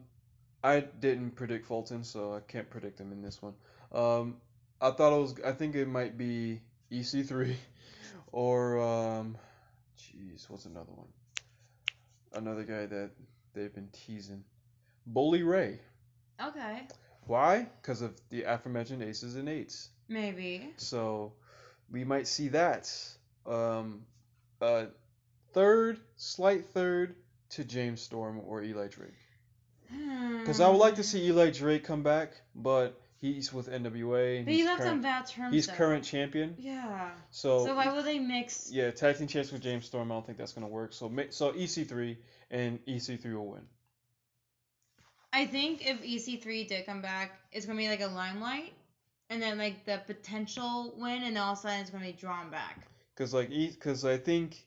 I didn't predict Fulton, so I can't predict him in this one. Um, I thought it was. I think it might be EC3, or um, jeez, what's another one? Another guy that they've been teasing, Bully Ray. Okay, Why? Because of the aforementioned aces and eights. maybe. So we might see that. Um, uh, third, slight third to James Storm or Eli Drake. Because I would like to see Eli Drake come back, but he's with NWA. But he's you left on bad terms. he's though. current champion. Yeah. So, So why would they mix? yeah, tag team champs with James Storm. I don't think that's gonna work. So so EC3 and EC3 will win. I think if EC3 did come back, it's gonna be like a limelight, and then like the potential win, and all of a sudden it's gonna be drawn back. Cause like E, cause I think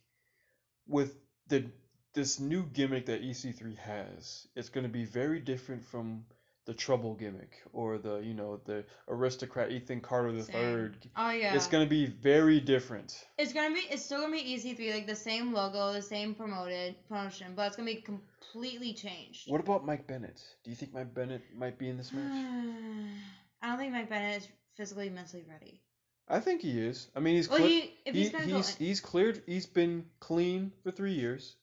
with the this new gimmick that EC3 has, it's gonna be very different from the trouble gimmick or the you know the aristocrat Ethan Carter the third. Oh yeah. It's gonna be very different. It's gonna be. It's still gonna be EC3, like the same logo, the same promoted promotion, but it's gonna be completely changed. What about Mike Bennett? Do you think Mike Bennett might be in this match? I don't think Mike Bennett is physically mentally ready. I think he is. I mean, he's Well, cle- he if he, he's he's he's cleared. He's been clean for three years,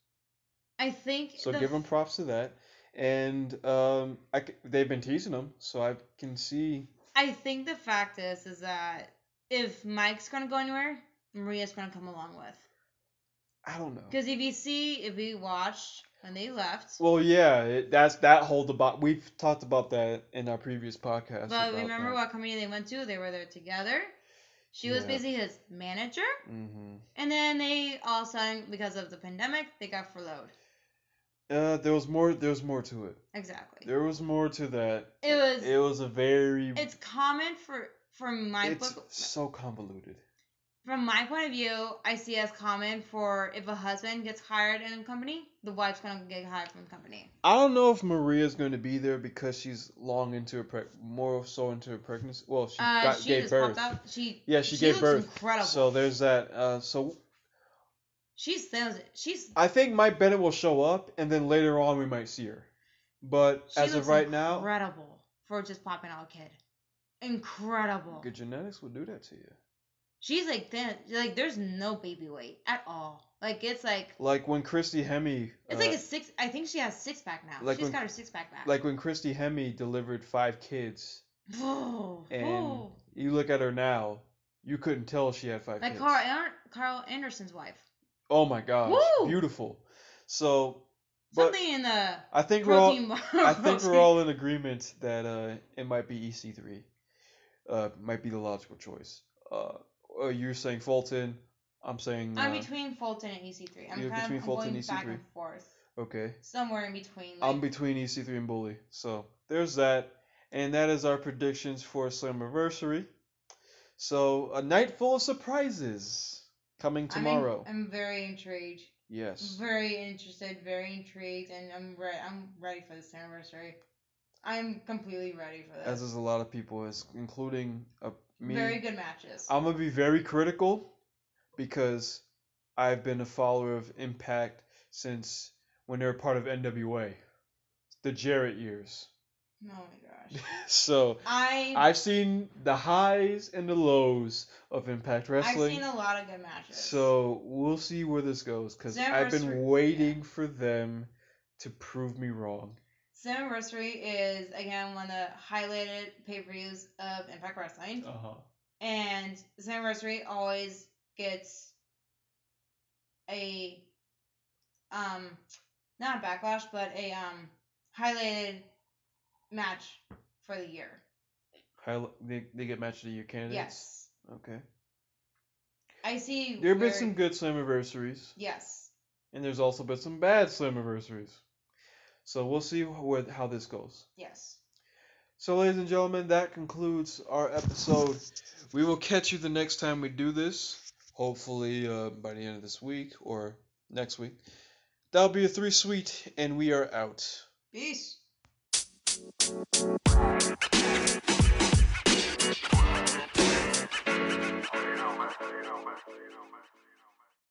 I think. so give him props to that. And um, I they've been teasing him, so I can see. I think the fact is, is that if Mike's gonna go anywhere, Maria's gonna come along with. I don't know. Because if you see, if we watched when they left, Well, yeah, it, that's that whole debate. We've talked about that in our previous podcast. but remember that. what company they went to? They were there together. She was Yeah. basically his manager, hmm and then they all of a sudden, because of the pandemic, they got furloughed. Uh, there was more. There was more to it. Exactly. There was more to that. It was. It was a very. it's common for for my it's book so convoluted. From my point of view, I see as common for if a husband gets hired in a company, the wife's gonna get hired from the company. I don't know if Maria's going to be there because she's long into her preg- more so into her pregnancy. Well, she Uh, got she gave just birth. She Yeah, she, she gave birth. incredible. So there's that. Uh, so she's sounds she's I think Mike Bennett will show up, and then later on we might see her. But she as of right now, incredible for just popping out a kid. Incredible. good genetics will do that to you. She's like thin. Like there's no baby weight at all. Like it's like Like when Christy Hemme. it's uh, like a six. I think she has six pack now. like She's when- got her six pack back. like when Christy Hemme delivered five kids, oh, and oh. you look at her now, you couldn't tell she had five like kids. Karl Karl Anderson's wife. Oh my gosh, Woo! beautiful. So, but Something in the I think we're all bar. I think we're all in agreement that uh, it might be EC3. Uh, might be the logical choice. Uh, uh, you're saying Fulton. I'm saying. Uh, I'm between Fulton and EC3. I'm You're kind between of Fulton going and back EC3. and forth. Okay. Somewhere in between. Like, I'm between EC3 and Bully. So there's that, and that is our predictions for Slammiversary. So a night full of surprises coming I'm in- tomorrow. I'm, very intrigued. yes. Very interested. Very intrigued, and I'm ready. I'm ready for this anniversary. I'm completely ready for this. As is a lot of people, as including uh, me. Very good matches. I'm gonna be very critical because I've been a follower of Impact since when they were part of NWA, the Jarrett years. oh my gosh. so I I've seen the highs and the lows of Impact Wrestling. I've seen a lot of good matches. So we'll see where this goes because I've been waiting for them to prove me wrong. Slammiversary is again one of the highlighted pay per views of Impact Wrestling. Uh huh. and Slammiversary always gets a um not a backlash but a um highlighted match for the year. Highli- they, they get match of the year candidates. Yes. Okay. I see There have been some good Slammiversaries. Yes. and there's also been some bad Slammiversaries. So we'll see where, how this goes. Yes. So, ladies and gentlemen, that concludes our episode. We will catch you the next time we do this. Hopefully, uh, by the end of this week or next week. That'll be a three sweet, and we are out. Peace.